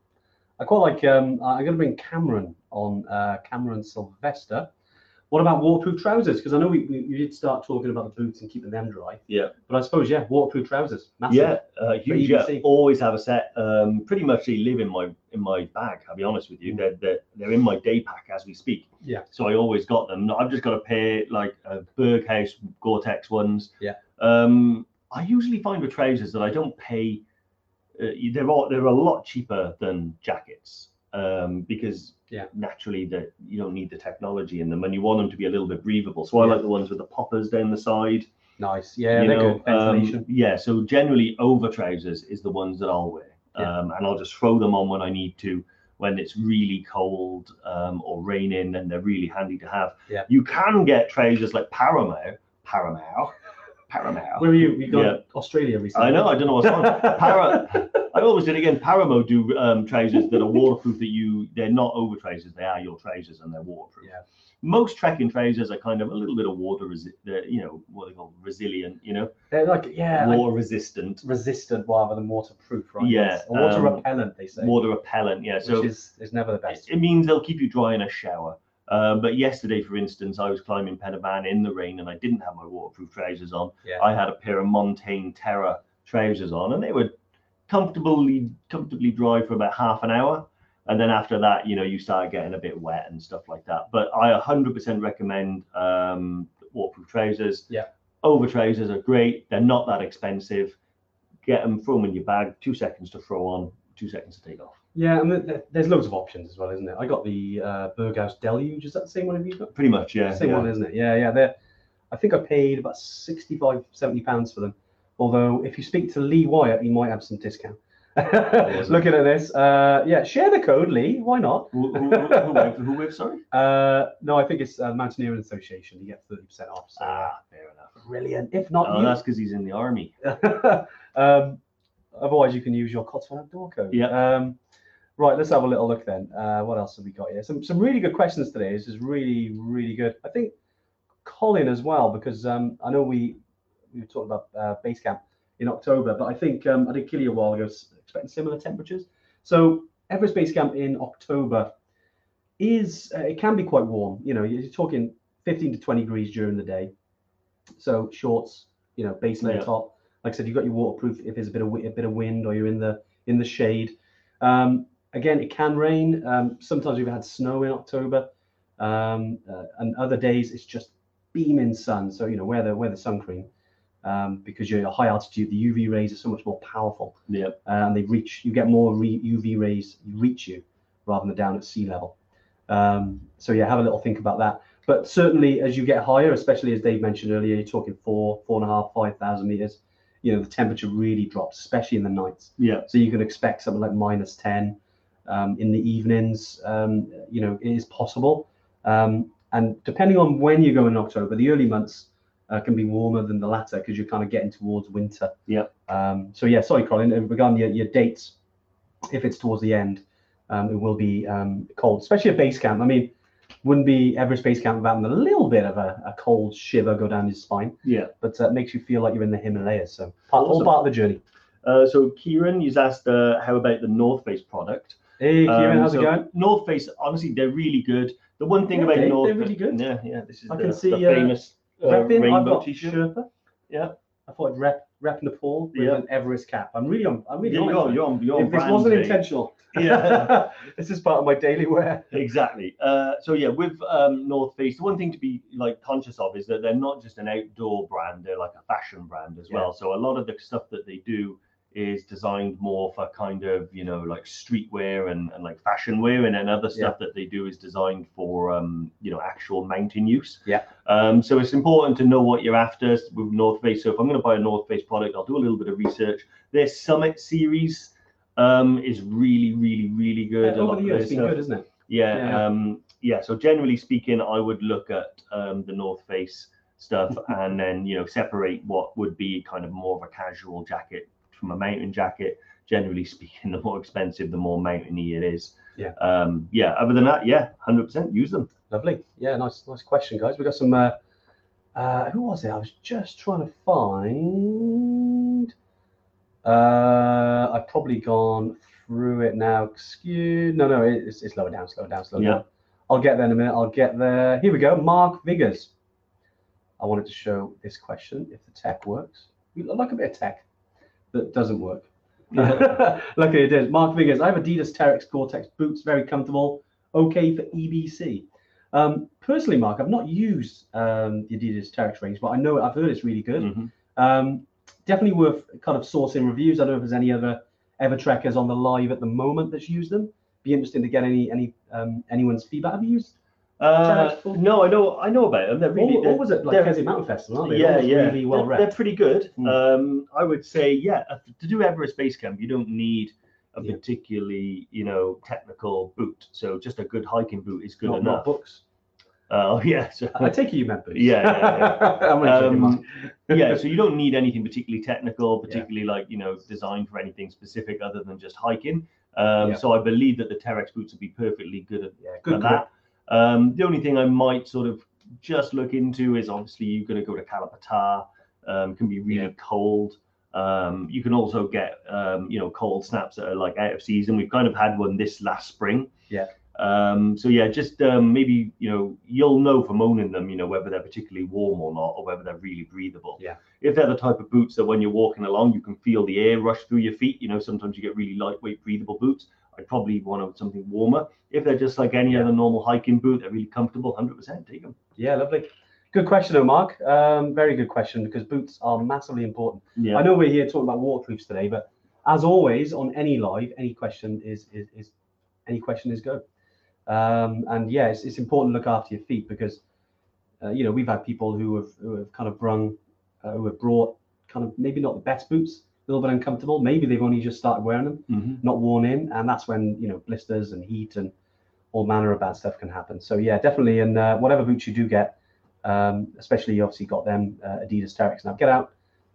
I quite like. Um, I'm going to bring Cameron on. Uh, Cameron Sylvester. What about waterproof trousers? Because I know we, we you did start talking about the boots and keeping them dry. Yeah. But I suppose yeah, waterproof trousers. Massive. Yeah, uh, huge. Yeah, always have a set. Um, pretty much they live in my in my bag. I'll be honest with you. Mm. They're, they're they're in my day pack as we speak. Yeah. So I always got them. I've just got a pair like uh, Berghaus Gore-Tex ones. Yeah. Um, I usually find with trousers that I don't pay. Uh, they're all, they're a lot cheaper than jackets um, because Yeah. naturally that you don't need the technology in them and you want them to be a little bit breathable. So I Yeah. like the ones with the poppers down the side Nice. Yeah, you they're know, good. Ventilation. um, yeah, so generally over trousers is the ones that I'll wear. Yeah. Um, and I'll just throw them on when I need to, when it's really cold um, or raining, and they're really handy to have. Yeah. You can get trousers like Paramount, Paramount, Paramount. Where are you? You gone Yeah. Australia recently? I know, I don't know what's on. Para, I always did again. Paramo do um, trousers that are waterproof. That you, they're not over trousers. They are your trousers, and they're waterproof. Yeah. Most trekking trousers are kind of a little bit of water, resi- they're, you know, what they call resilient. You know, They're like yeah, like water resistant, resistant rather than waterproof, right? Yeah, water um, repellent, they say. water repellent. Yeah, so which is, is never the it, best. it means they'll keep you dry in a shower. Uh, but yesterday, for instance, I was climbing Pen y Fan in the rain and I didn't have my waterproof trousers on. Yeah. I had a pair of Montane Terra trousers on, and they were comfortably comfortably dry for about half an hour. And then after that, you know, you start getting a bit wet and stuff like that. But I 100% recommend um, waterproof trousers. Yeah. Over trousers are great. They're not that expensive. Get them, throw them in your bag. Two seconds to throw on, two seconds to take off. Yeah, and th- th- there's loads of options as well, isn't it? I got the uh, Berghaus Deluge. Is that the same one have you got? Pretty much, yeah. same yeah. one, isn't it? Yeah, yeah. They're, I think I paid about 65, 70 pounds for them. Although if you speak to Lee Wyatt, he might have some discount. Looking at this, uh, yeah, share the code, Lee. Why not? Who, who, who, who, with, sorry? Uh, no, I think it's uh, Mountaineering Association. You get thirty percent off. So Ah, fair enough. brilliant. If not, Oh, you- that's because he's in the army. um, otherwise, you can use your Cotswold Outdoor code. Yeah. Um, right, let's have a little look then. Uh, what else have we got here? Some some really good questions today. This is really really good. I think Colin as well because um, I know we we were talking about uh, base camp in October, but I think um, I did Kili a while ago expecting similar temperatures. So Everest Base Camp in October is uh, it can be quite warm. You know, you're talking 15 to 20 degrees during the day. So shorts, you know, base layer Yeah. top. Like I said, you've got your waterproof if there's a bit of a bit of wind or you're in the in the shade. Um, again, it can rain. Um, sometimes we've had snow in October, um, uh, and other days it's just beaming sun. So you know, wear the wear the sun cream um, because you're at a high altitude. The UV rays are so much more powerful Yeah. and they reach you get more re- UV rays reach you rather than down at sea level. Um, so yeah, have a little think about that. But certainly, as you get higher, especially as Dave mentioned earlier, you're talking four, four and a half, five thousand meters. You know, the temperature really drops, especially in the nights. Yeah. So you can expect something like minus ten um, in the evenings. Um, you know, it is possible. Um, and depending on when you go in October, the early months uh, can be warmer than the latter because you're kind of getting towards winter. Um, so yeah, sorry, Colin. uh, Regarding your, your dates, if it's towards the end, um, it will be um, cold, especially at base camp. I mean, wouldn't be Everest base camp without a little bit of a, a cold shiver go down your spine, Yeah. but uh, makes you feel like you're in the Himalayas. So part, all part of the journey. Uh, so Kieran, you've asked uh, how about the North Face product? Hey, Kieran, Um, how's so it going? North Face, honestly, they're really good. The one thing Yeah, about they- North, they're really good. Yeah, yeah. This is I the, can see, the uh, famous uh, I've rainbow t-shirt. Sherpa. Yeah. I thought I'd rep, rep Nepal with Yeah. an Everest cap. I'm really on. I'm really There you on. You're on. You're on If this wasn't today. intentional. Yeah. this is part of my daily wear. Exactly. Uh, so yeah, with um, North Face, the one thing to be like conscious of is that they're not just an outdoor brand; they're like a fashion brand as Yeah. well. So a lot of the stuff that they do is designed more for kind of you know like streetwear and, and like fashion wear, and then other stuff that they do is designed for um, you know actual mountain use. Yeah. Um, so it's important to know what you're after with North Face. So if I'm going to buy a North Face product, I'll do a little bit of research. Their Summit series um, is really, really, really good. A Over lot the years, it's been good, isn't it? yeah, Yeah. um, yeah. So generally speaking, I would look at um, the North Face stuff and then you know separate what would be kind of more of a casual jacket from a mountain jacket. Generally speaking, the more expensive, the more mountainy it is. Yeah. Um, yeah. Other than that, yeah, hundred percent use them. Lovely. Yeah, nice, nice question, guys. We got some. Uh, uh, who was it? I was just trying to find. Uh, I've probably gone through it now. Excuse. No, no, it- it's, it's lower down, slow down, slow Yeah. down. I'll get there in a minute. I'll get there. Here we go. Mark Viggers. I wanted to show this question if the tech works. We like a bit of tech that doesn't work. Luckily it did. Mark Viggers. I have Adidas Terrex Gore-Tex boots, very comfortable. Okay for EBC. Um, personally, Mark, I've not used um, the Adidas Terrex range, but I know I've heard it's really good. Mhm. Um, definitely worth kind of sourcing reviews. I don't know if there's any other Evertrekkers on the live at the moment that's used them. Be interesting to get any any um, anyone's feedback. Have you used? Uh, no, I know, I know about them. They're really, or, they're- was it like they're- Mountain Festival? Aren't they? yeah, yeah, Really well they're, they're pretty good. Mm. Um, I would say, yeah, uh, to do Everest Base Camp, you don't need a Yeah. particularly, you know, technical boot. So just a good hiking boot is good not, not enough. books. Uh, yeah, so, I take it you meant boots. Yeah, yeah, I'm only joking, Mark. um, yeah. So you don't need anything particularly technical, particularly like you know designed for anything specific other than just hiking. Um, Yeah. So I believe that the Terrex boots would be perfectly good at yeah, good that. Um, the only thing I might sort of just look into is obviously you're going to go to Kala Patthar. Um, can be really Yeah. cold. Um, you can also get um, you know cold snaps that are like out of season. We've kind of had one this last spring. Yeah. Um, so yeah, just um, maybe you know you'll know from owning them, you know whether they're particularly warm or not, or whether they're really breathable. Yeah. If they're the type of boots that when you're walking along, you can feel the air rush through your feet. You know sometimes you get really lightweight, breathable boots. I'd probably want something warmer. If they're just like any Yeah. other normal hiking boot, they're really comfortable. Hundred percent, take them. Yeah, lovely. Good question, though, Mark. Um, very good question because boots are massively important. Yeah. I know we're here talking about waterproofs today, but as always on any live, any question is is, is any question is go. Um, and yeah, it's, it's important to look after your feet because uh, you know we've had people who have who have kind of brung uh, who have brought kind of maybe not the best boots, a little bit uncomfortable. Maybe they've only just started wearing them, Mhm. not worn in, and that's when you know blisters and heat and all manner of bad stuff can happen. So yeah, definitely. And uh, whatever boots you do get, um, especially you obviously got them uh, Adidas Terrex. Now get out,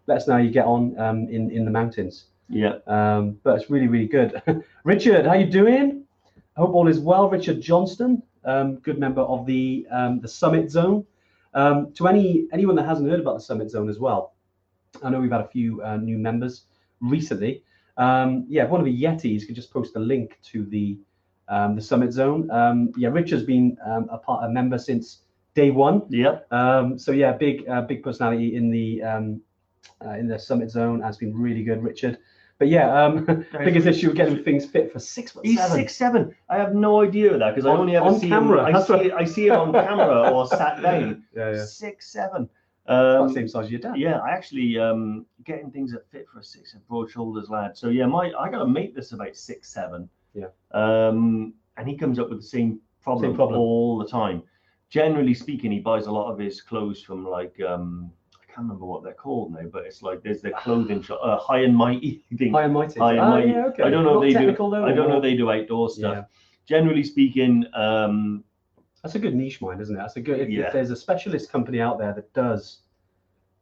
let us know how you get on um, in in the mountains. Yeah. Um, but it's really really good. Richard, how you doing? I hope all is well. Richard Johnston, um, good member of the um, the Summit Zone. Um, to any anyone that hasn't heard about the Summit Zone as well, I know we've had a few uh, new members recently. Um, yeah, if one of the Yetis could just post a link to the um, the Summit Zone. Um, yeah, Richard's been um, a part a member since day one. Yeah. Um, so yeah, big uh, big personality in the um, uh, in the Summit Zone has been really good, Richard. But yeah, um, biggest issue getting things fit for six foot He's seven. six seven. I have no idea of that because I only ever on see camera, Him, I see I see it on camera or sat down. Yeah, yeah. Six seven. Um, same size as your dad. yeah, I actually um, getting things that fit for a six and broad shoulders lad. So yeah, my I got a mate that's about six seven. Yeah. Um, and he comes up with the same problem, Same problem. all the time. Generally speaking, he buys a lot of his clothes from like um, I can't remember what they're called now, but it's like there's the clothing shop, uh, High and Mighty thing. High and mighty. High and Ah, mighty. yeah, okay. I don't know Not if they do. though, I don't know they do outdoor stuff. Yeah. Generally speaking, um, That's a good niche mind, isn't it? That's a good. If, Yeah. if there's a specialist company out there that does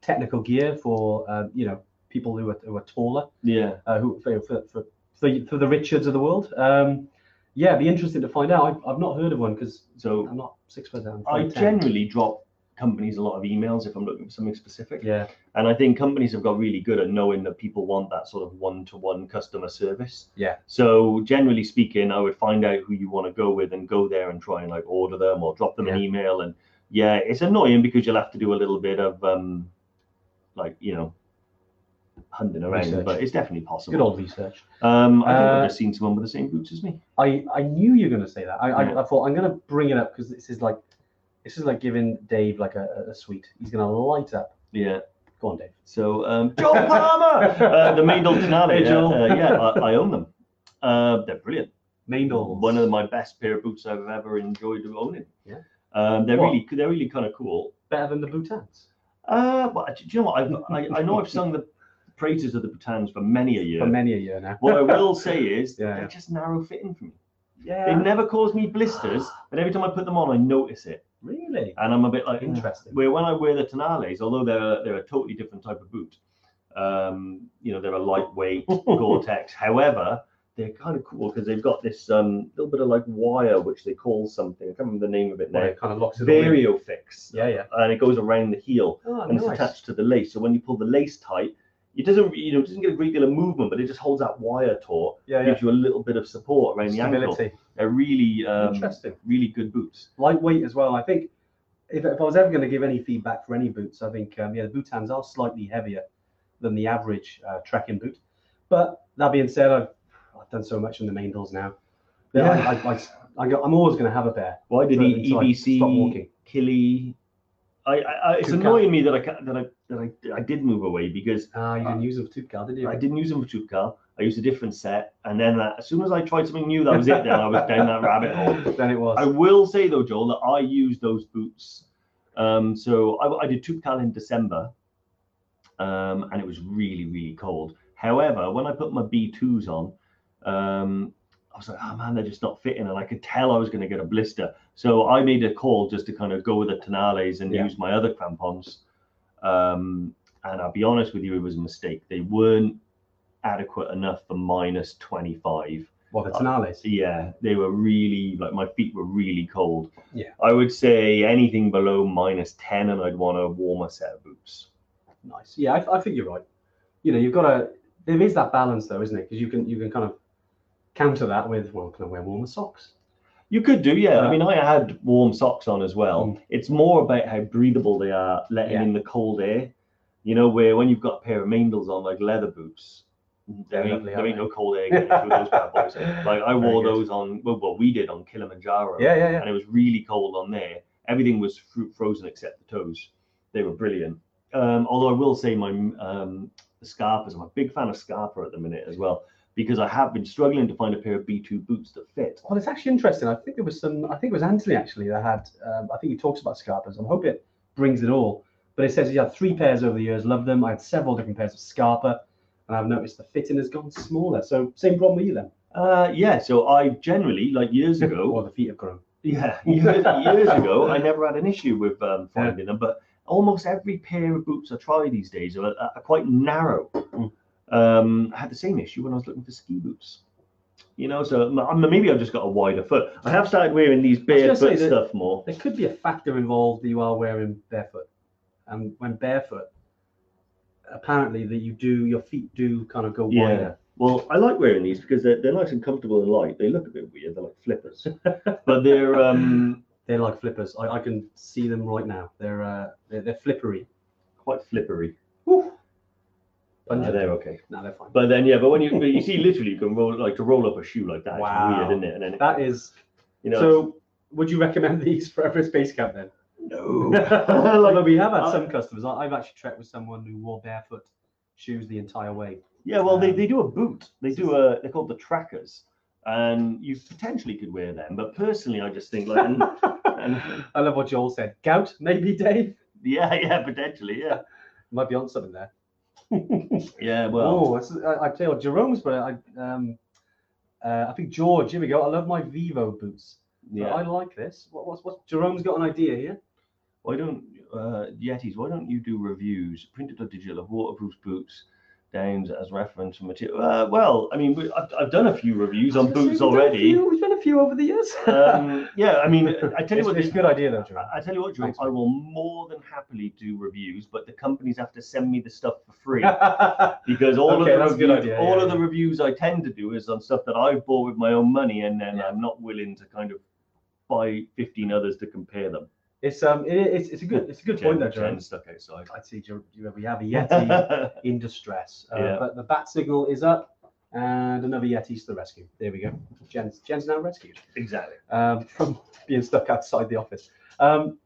technical gear for uh, you know people who are, who are taller, yeah, uh, who for, for, for, for, for the Richards of the world, um, yeah, it'd be interesting to find out. I've, I've not heard of one because so I'm not six foot down. I generally drop companies a lot of emails if I'm looking for something specific. yeah, And I think companies have got really good at knowing that people want that sort of one-to-one customer service. Yeah. So generally speaking, I would find out who you want to go with and go there and try and like order them or drop them an email. And yeah, it's annoying because you'll have to do a little bit of um, like you know, hunting around, Research. but it's definitely possible. good old research. Um, I think Uh, I've just seen someone with the same boots as me. I I knew you were going to say that. I, Yeah. I I thought I'm going to bring it up because this is like this is like giving Dave like a, a sweet. He's going to light up. Yeah. Go on, Dave. So um, Joel Palmer, uh, the Meindl Tonale. Hey, yeah, uh, yeah, I, I own them. Uh, they're brilliant. Meindls. One of my best pair of boots I've ever enjoyed owning. Yeah. Um, they're What? really they're really kind of cool. better than the Bhutans. Uh, but do you know what? I've, I I know I've sung the praises of the Bhutans for many a year. For many a year now. What I will say is Yeah, they're yeah. just narrow fitting for me. Yeah. They never cause me blisters, but every time I put them on, I notice it, Really and I'm a bit like interesting. Where when I wear the Tonales, although they're they're a totally different type of boot, um, you know, they're a lightweight Gore-Tex. However, they're kind of cool because they've got this um, little bit of like wire, which they call something. I can't remember the name of it Well, now. it kind of locks it all in. Variofix. Yeah, yeah. And it goes around the heel Oh, and it's attached to the lace. So when you pull the lace tight, it doesn't you know it doesn't get a great deal of movement, but it just holds that wire taut, Yeah, yeah. gives you a little bit of support around the ankle. Stability. They're really um, Interesting. really good boots. Lightweight as well. I think if, if I was ever going to give any feedback for any boots, I think um, yeah, the Bhutans are slightly heavier than the average uh, trekking boot. But that being said, I've, I've done so much in the Meindls now. Yeah. I, I, I, I, go- I'm always going to have a pair. Why did So- EBC. Kili? I, I, I it's annoying me that I ca- that I that I, I did move away because Ah, you didn't use them for tooth did you? I didn't use them for Toubkal. I used a different set, and then uh, as soon as I tried something new, that was it. Then I was down that rabbit hole. then it was. I will say though, Joel, that I used those boots. Um, so I, I did Toubkal in December, um, and it was really really cold. However, when I put my B2s on, um, I was like, oh man, they're just not fitting, and I could tell I was going to get a blister. So I made a call just to kind of go with the Tonales and Yeah. use my other crampons. Um, and I'll be honest with you, it was a mistake. They weren't adequate enough for minus 25. Well, the Tonales. Yeah, they were really like my feet were really cold. Yeah. I would say anything below minus 10, and I'd want a warmer set of boots. Nice. Yeah, I, I think you're right. You know, you've got to. There is that balance, though, isn't it? Because you can you can kind of counter that with well, can I wear warmer socks? You could do, yeah. Yeah. I mean, I had warm socks on as well. Mm. It's more about how breathable they are, letting Yeah. in the cold air. You know, where when you've got a pair of Meindls on, like leather boots, there ain't, there ain't no cold air getting through those bad boys. Like I wore those on, well, well, we did on Kilimanjaro. Yeah, yeah, yeah. and it was really cold on there. Everything was frozen except the toes. They were brilliant. Um, although I will say my um, the Scarpas, I'm a big fan of Scarpa at the minute as well because I have been struggling to find a pair of B2 boots that fit. Well, it's actually interesting. I think there was some. I think it was Anthony actually that had. Um, I think he talks about Scarpas. I hope it brings it all. But it says he had three pairs over the years. Loved them. I had several different pairs of Scarpa, and I've noticed the fitting has gone smaller. So same problem with you then. Uh, yeah, so I generally, like years ago. or ago, the feet have grown. yeah, years, years ago, I never had an issue with um, finding them, but almost every pair of boots I try these days are, are quite narrow. Mm. Um, I had the same issue when I was looking for ski boots. You know, so maybe I've just got a wider foot. I have started wearing these barefoot stuff more. There could be a factor involved that you are wearing barefoot, and when barefoot, apparently that you do your feet do kind of go Yeah. wider. Well, I like wearing these because they're, they're nice and comfortable and light. They look a bit weird. They're like flippers, but they're um, They're like flippers. I, I can see them right now. They're uh, they're, they're flippery. quite flippery. Woo. Uh, Pungent. they're okay. no, they're fine. But then, yeah, but when you but you see, literally, you can roll like to roll up a shoe like that. It's Wow. weird, isn't it? And then That is you know, so. Would you recommend these for Everest Base Camp then? no. Although like, we have had some customers. I, I've actually trekked with someone who wore barefoot shoes the entire way. yeah, well, they, Um, they do a boot. They do a they're called the trackers, and you potentially could wear them. But personally, I just think like, and, and, I love what Joel said. Gout, maybe Dave. yeah, yeah, potentially, yeah, Might be on something there. yeah. Well, oh, I, I tell Jerome's, but I, um, uh, I think George. Here we go. I love my Vivo boots. Yeah. I like this. What, what's what's Jerome's got an idea here? Why don't uh, Yetis? Why don't you do reviews, printed or digital, of waterproof boots? Downs as reference material. Uh, well, I mean, we, I've, I've done a few reviews on I was gonna boots we've done already. few- We've done a few over the years. um, yeah, I mean, I tell you it's, what, it's a good idea though, Jerome. I, I tell you what, Joe, Thanks, I will more than happily do reviews, but the companies have to send me the stuff for free because all Okay, of the a good reviews, idea, all yeah, of the reviews I tend to do is on stuff that I've bought with my own money, and then Yeah. I'm not willing to kind of buy 15 others to compare them. It's um, it, it's it's a good it's a good point there, Jen- Jerome. Stuck outside. I see Jer- you- we have a Yeti in distress, uh, Yeah. but the bat signal is up, and another Yeti's to the rescue. There we go. Jen's Jen's now rescued exactly. um, from being stuck outside the office. Um,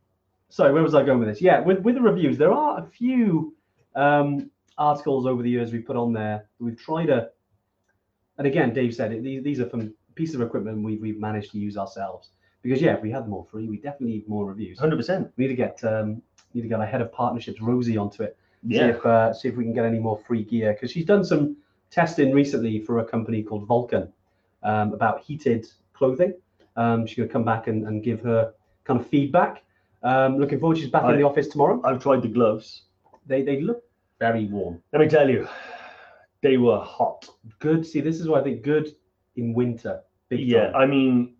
sorry, where was I going with this? Yeah, with with the reviews, there are a few um, articles over the years we've put on there. We've tried to, and again, Dave said it. These, these are from pieces of equipment we've we've managed to use ourselves. Because yeah, if we had them all free, we definitely need more reviews. 100%. We need to get um, need to get our head of partnerships, Rosie, onto it. Yeah. See if uh, see if we can get any more free gear because she's done some testing recently for a company called Vulcan um, about heated clothing. Um, she's to come back and, and give her kind of feedback. Um, looking forward. She's back in the office tomorrow. I've tried the gloves. They they look very warm. Let me tell you, they were hot. Good. See, this is why I think good in winter. Big yeah, time. I mean,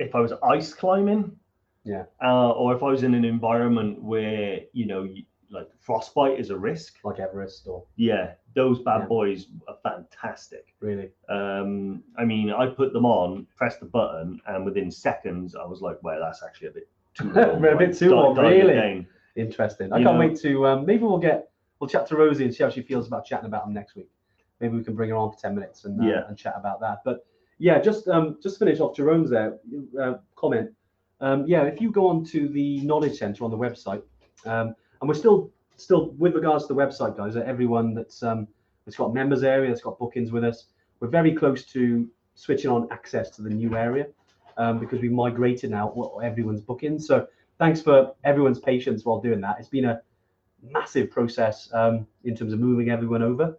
if I was ice climbing, Yeah. uh, or if I was in an environment where you know, like frostbite is a risk. like Everest or Yeah, those bad Yeah. boys are fantastic. really. Um, I mean, I put them on, pressed the button, and within seconds, I was like, "Well, that's actually a bit too warm." A bit too warm, really? Interesting. I You can't know- wait to um, maybe we'll get we'll chat to Rosie and see how she feels about chatting about them next week. Maybe we can bring her on for ten minutes and uh, Yeah. and chat about that. But yeah, just um, just finish off Jerome's uh, comment. Um, yeah, if you go on to the Knowledge Center on the website, um, and we're still still with regards to the website, guys. uh, Everyone that's um, that's got members area, that's got bookings with us, we're very close to switching on access to the new area um, because we've migrated now what everyone's bookings. So thanks for everyone's patience while doing that. It's been a massive process um, in terms of moving everyone over.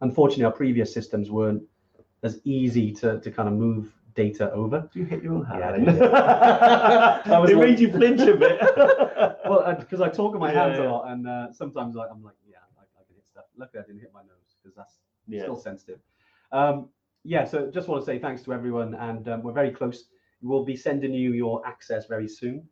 Unfortunately, our previous systems weren't as easy to, to kind of move data over. Do you hit your own Yeah, I hand? That was it like- made you flinch a bit. Well, because I talk with my Yeah, hands yeah. a lot, and uh, sometimes I, I'm like, yeah, I, I can hit stuff. Luckily, I didn't hit my nose because that's yeah. still sensitive. Um, yeah, so just want to say thanks to everyone, and um, we're very close. We'll be sending you your access very soon.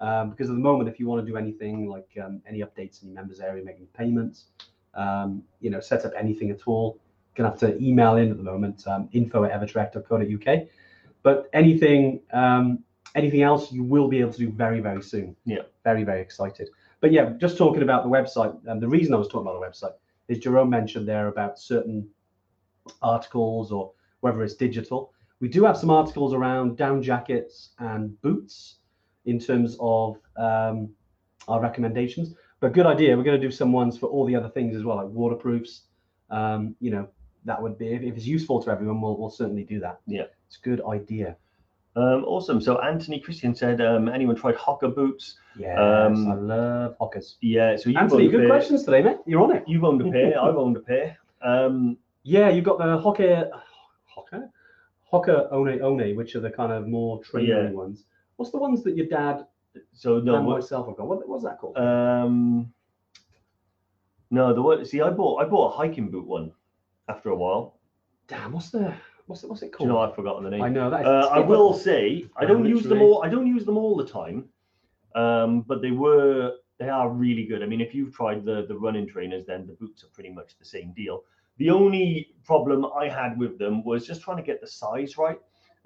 Um, because at the moment, if you want to do anything like um, any updates in your members area, making payments, um, you know, set up anything at all, gonna have to email in at the moment, um, info at evertrek.co.uk. But anything, um, anything else, you will be able to do very, very soon. Yeah. Very, very excited. But yeah, just talking about the website, and the reason I was talking about the website is Jerome mentioned there about certain articles or whether it's digital. We do have some articles around down jackets and boots in terms of um, our recommendations. But good idea. We're going to do some ones for all the other things as well, like waterproofs. Um, you know, that would be if, if it's useful to everyone, we'll, we'll certainly do that. Yeah. it's a good idea. Um, awesome. So Anthony Christian said, um, anyone tried Hoka boots? Yeah, Um, I love Hokas. Yeah. So you've Anthony, good questions today, mate. You're on it. You've owned a pair. I've owned a pair. Um, Yeah, you've got the Hoka, Hoka, Hoka one one, which are the kind of more training Yeah. ones. What's the ones that your dad so no. and what- myself have got? What, was that called? Um, no, the one. See, I bought I bought a hiking boot one after a while. Damn, what's the what's it, what's it Do called? you know I've forgotten the name. I know that. is Uh, I will say I don't use them all. I don't use them all the time, um, but they were they are really good. I mean, if you've tried the the running trainers, then the boots are pretty much the same deal. The only problem I had with them was just trying to get the size right.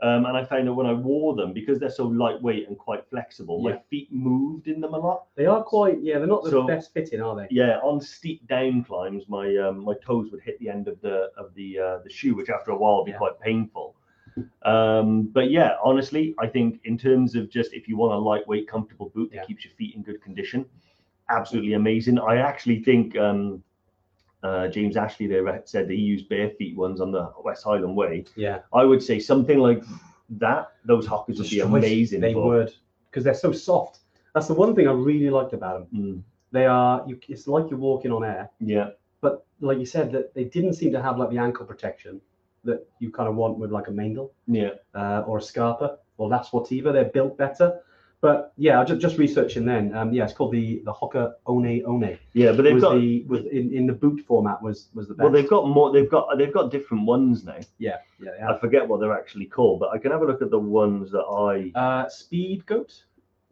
Um, and I found that when I wore them, because they're so lightweight and quite flexible, my feet moved in them a lot. They are quite. Yeah, they're not the So- best fitting, are they? Yeah, on steep down climbs, my um, my toes would hit the end of the of the uh, the shoe, which after a while would be Yeah. quite painful. Um, but yeah, honestly, I think in terms of just if you want a lightweight, comfortable boot that Yeah. keeps your feet in good condition, absolutely amazing. I actually think um, uh, James Ashley there said that he used bare feet ones on the West Highland Way. Yeah, I would say something like that. Those Hokas would be amazing. They for. would because they're so soft. That's the one thing I really liked about them. Mm, They are. You, it's like you're walking on air. yeah, but like you said, that they didn't seem to have like the ankle protection that you kind of want with like a Meindl yeah. uh, or a Scarpa or La Sportiva. They're built better. But yeah, just, just researching then. Um, yeah, it's called the the Hoka One One. Yeah, but they've was got the was in, in the boot format was was the best. well, they've got more. They've got they've got different ones now. yeah yeah. They I forget what they're actually called, but I can have a look at the ones that I. Uh, Speed Goat.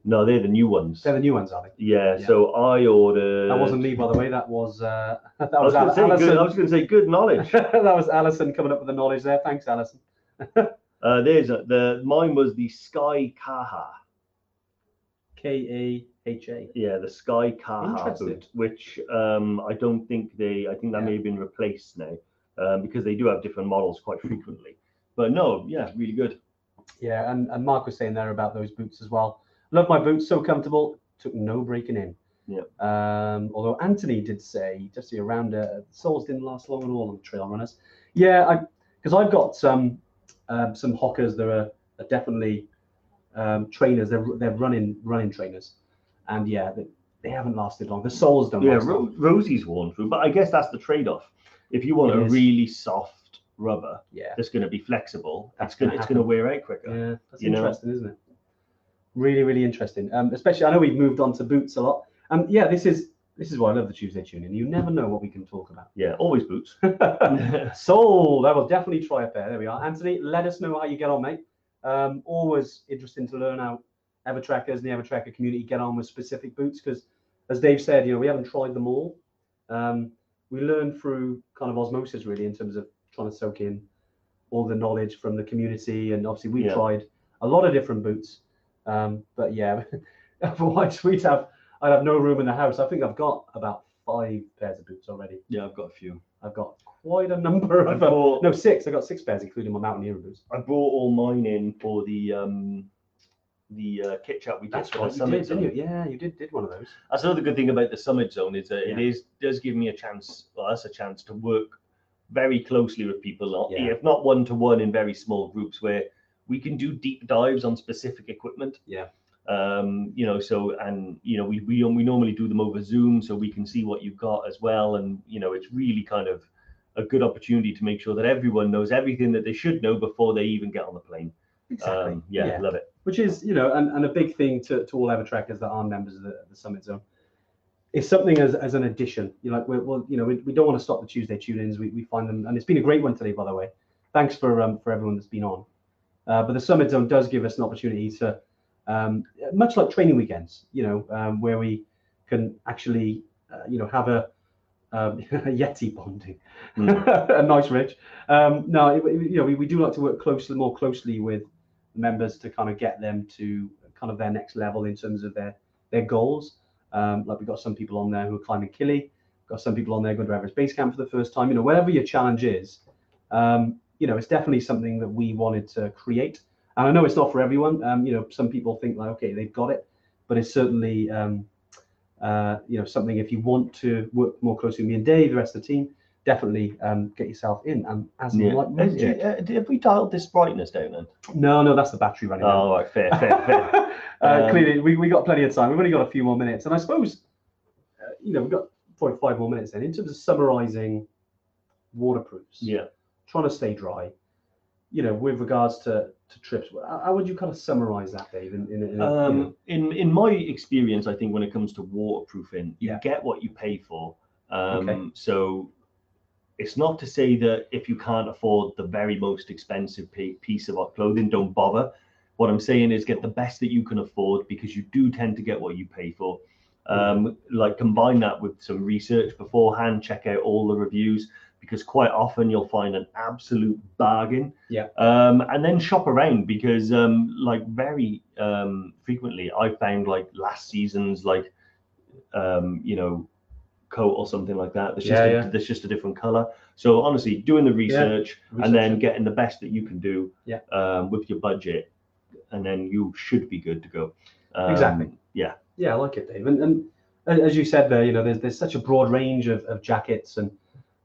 No, they're the new ones. They're the new ones, are they? Yeah, Yeah. so I ordered. That wasn't me, by the way. That was uh, that I was was, going to say Alison. good. I was going to say good knowledge. that was Alison coming up with the knowledge there. Thanks, Alison. uh, there's a, the mine was the Sky Kaha. K A H A. Yeah, the Sky Kaha boot, which um, I don't think they. I think that Yeah. may have been replaced now um, because they do have different models quite frequently. But no, yeah, really good. Yeah, and, and Mark was saying there about those boots as well. Love my boots, so comfortable, took no breaking in. Yeah. Um, although Anthony did say just the around uh, soles didn't last long at all on the trail runners. Yeah, I because I've got some um, some Hokas that are, are definitely um, trainers. They're they're running running trainers, and yeah, they, they haven't lasted long. The soles don't Yeah. Ro- Rosie's worn through, but I guess that's the trade-off. If you want It a is. really soft rubber Yeah, that's going to be flexible, That's it's going it's going to wear out quicker. yeah, that's you know. interesting, isn't it? Really, really interesting. Um, especially, I know we've moved on to boots a lot. Um, yeah, this is this is why I love the Tuesday Tune-In. You never know what we can talk about. Yeah, always boots. Sold. I will definitely try a pair. There we are. Anthony, let us know how you get on, mate. Um, always interesting to learn how Evertrekkers and the Evertrekker community get on with specific boots because as Dave said, you know, we haven't tried them all. Um, we learn through kind of osmosis, really, in terms of trying to soak in all the knowledge from the community. And obviously, we Yeah. tried a lot of different boots. Um, but yeah, otherwise, we'd have I'd have no room in the house. I think I've got about five pairs of boots already. Yeah, I've got a few. I've got quite a number of bought, no six. I got six pairs, including my mountaineer boots. I brought all mine in for the um the uh, kit chat we did That's for right, the summit did, zone. didn't you? Yeah, you did did one of those. That's another good thing about the summit zone is that it Yeah. is does give me a chance, well, us a chance to work very closely with people, Yeah. if not one to one in very small groups where we can do deep dives on specific equipment. Yeah. Um, you know, so and you know, we we we normally do them over Zoom so we can see what you've got as well, and you know, it's really kind of a good opportunity to make sure that everyone knows everything that they should know before they even get on the plane. Exactly. Um, yeah, love it. which is you know and, and a big thing to, to all Evertrekkers that are members of the, the summit zone it's something as, as an addition you know like we're, well you know we, we don't want to stop the tuesday tune-ins we, we find them and it's been a great one today by the way thanks for um, for everyone that's been on uh, but the summit zone does give us an opportunity to um, much like training weekends you know um, where we can actually uh, you know have a um, yeti bonding a nice rich um, no it, it- you know we, we do like to work closely more closely with members to kind of get them to kind of their next level in terms of their their goals. Um, like we've got some people on there who are climbing Kili, got some people on there going to Everest Base Camp for the first time. You know, whatever your challenge is, um, you know, it's definitely something that we wanted to create. And I know it's not for everyone. Um, you know, some people think like, okay, they've got it, but it's certainly, um, you know, something if you want to work more closely with me and Dave, the rest of the team, definitely um, get yourself in. And as Yeah. like Has- minded. uh, have we dialed this brightness down then? no, no, that's the battery running. out. Oh, right, fair, fair, fair. uh, Um, clearly, we, we got plenty of time. We've only got a few more minutes, and I suppose, uh, you know, we've got probably five more minutes. Then, in terms of summarising waterproofs, Yeah. trying to stay dry, you know, with regards to to trips, how, would you kind of summarise that, Dave? In, in, in a, you know- Um, in in my experience, I think when it comes to waterproofing, you Yeah. get what you pay for. Um, Okay. So it's not to say that if you can't afford the very most expensive piece of clothing, don't bother. What I'm saying is get the best that you can afford because you do tend to get what you pay for. Um, like combine that with some research beforehand, check out all the reviews because quite often you'll find an absolute bargain. Yeah. Um, and then shop around because um, like very um, frequently I found like last season's like um, you know coat or something like that. There's just Yeah, a, yeah. there's just a different color. So honestly, doing the research and then getting the best that you can do Yeah. um, with your budget, and then you should be good to go. Um, Exactly. Yeah. Yeah, I like it, Dave. And, and as you said there, you know, there's there's such a broad range of, of jackets, and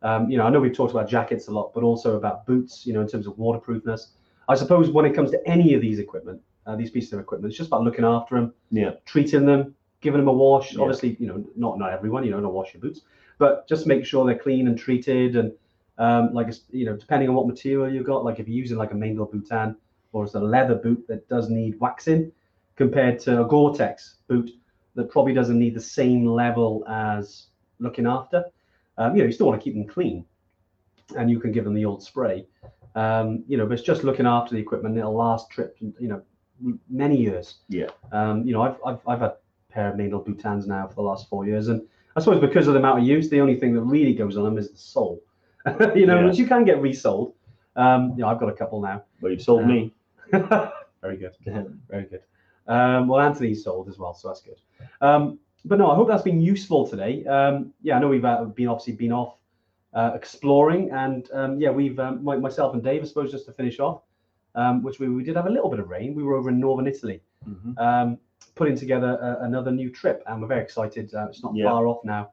um, you know, I know we've talked about jackets a lot, but also about boots, you know, in terms of waterproofness. I suppose when it comes to any of these equipment, uh, these pieces of equipment, it's just about looking after them, Yeah. treating them, giving them a wash. Yeah. Obviously, you know, not not everyone, you know, don't wash your boots, but just make sure they're clean and treated, and um, like you know, depending on what material you've got, like if you're using like a Meindl Bhutan or it's a leather boot that does need waxing, compared to a Gore-Tex boot that probably doesn't need the same level as looking after. Um, you know, you still want to keep them clean, and you can give them the old spray. Um, you know, but it's just looking after the equipment. It'll last trips, you know, many years. Yeah. Um, you know, I've, I've I've had a pair of Meindl Bhutans now for the last four years, and I suppose because of the amount of use, the only thing that really goes on them is the sole. you know, Yeah. which you can get resold. Um, you know, I've got a couple now. Well, you've sold Um, me. Very good. Very good. Um, well, Anthony's sold as well, so that's good. Um, but no, I hope that's been useful today. Um, yeah, I know we've uh, been obviously been off uh, exploring, and um, yeah, we've um, my, myself and Dave, I suppose, just to finish off, um, which we, we did have a little bit of rain. We were over in northern Italy, Mhm. um, putting together a, another new trip, and we're very excited. Uh, it's not Yeah. far off now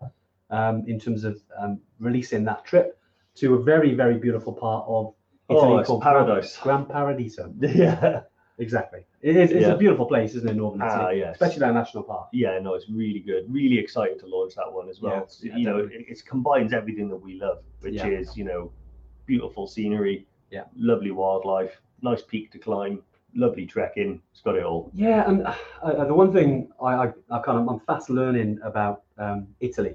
um, in terms of um, releasing that trip to a very very beautiful part of Italy Oh, called paradise. Gran Paradiso. yeah. Exactly. It is, it's Yeah. a beautiful place, isn't it, Northern Italy? Ah, yes. Especially that national park. Yeah, no, it's really good. Really excited to launch that one as well. Yeah, It's- yeah, you know, it, it combines everything that we love, which is you know, beautiful scenery, Yeah. lovely wildlife, nice peak to climb, lovely trekking. It's got it all. Yeah, and uh, uh, the one thing I, I, I kind of I'm fast learning about um, Italy.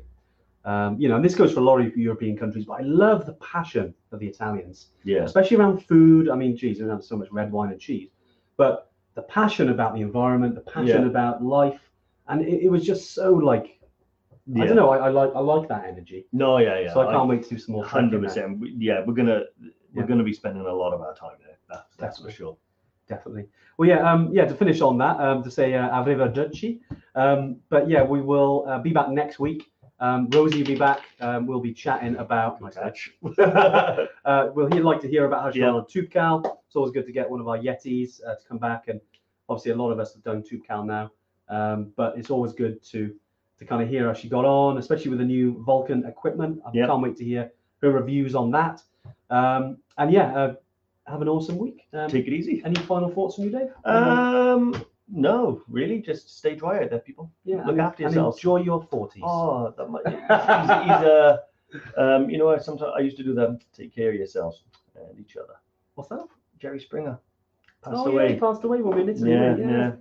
Um, you know, and this goes for a lot of European countries, but I love the passion of the Italians, Yeah. especially around food. I mean, geez, we have so much red wine and cheese, but the passion about the environment, the passion Yeah. about life, and it, it was just so like I don't know. I, I like I like that energy. No, yeah, yeah. so I can't wait to do some more. Hundred percent. Yeah, we're gonna we're Yeah. gonna be spending a lot of our time there. That's, that's for sure. definitely. Well, yeah, um, yeah. To finish on that, um, to say uh, arrivederci. Um, but yeah, we will uh, be back next week. Um, Rosie will be back. Um, we'll be chatting about. Good catch. uh, well, he'd like to hear about how she Yeah. got on Toubkal. It's always good to get one of our Yetis uh, to come back, and obviously a lot of us have done Toubkal now. Um, but it's always good to to kind of hear how she got on, especially with the new Vulcan equipment. I Yeah. can't wait to hear her reviews on that. Um, and yeah, uh, have an awesome week. Um, Take it easy. any final thoughts from you, Dave? Um, no, really, just stay dry out there, people. yeah, look and, after and yourselves. enjoy your forties. Oh, that might, he's, uh, um, you know, what, sometimes I used to do the take care of yourselves and each other. What's that? Jerry Springer passed oh, yeah, away. he passed away when we were in Italy. yeah, didn't yeah.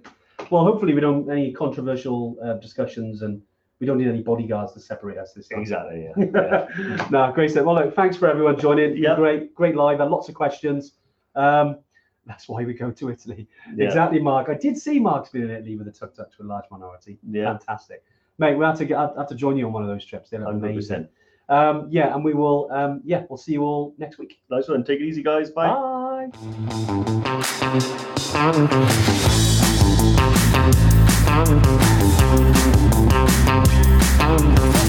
Well, hopefully we don't any controversial uh, discussions, and we don't need any bodyguards to separate us this time. Exactly. Yeah. yeah. no, great. Well, look, thanks for everyone joining. Yep. Great, great live. Had lots of questions. Um, that's why we go to Italy. Yeah. Exactly, Mark. I did see Mark's been in Italy with a tuk tuk to a large minority. Yeah. Fantastic. Mate, we'll have to get, I'll have to join you on one of those trips. They're 100%. amazing. Um, yeah, and we will, um, yeah, we'll see you all next week. Nice one. Take it easy, guys. Bye. Bye.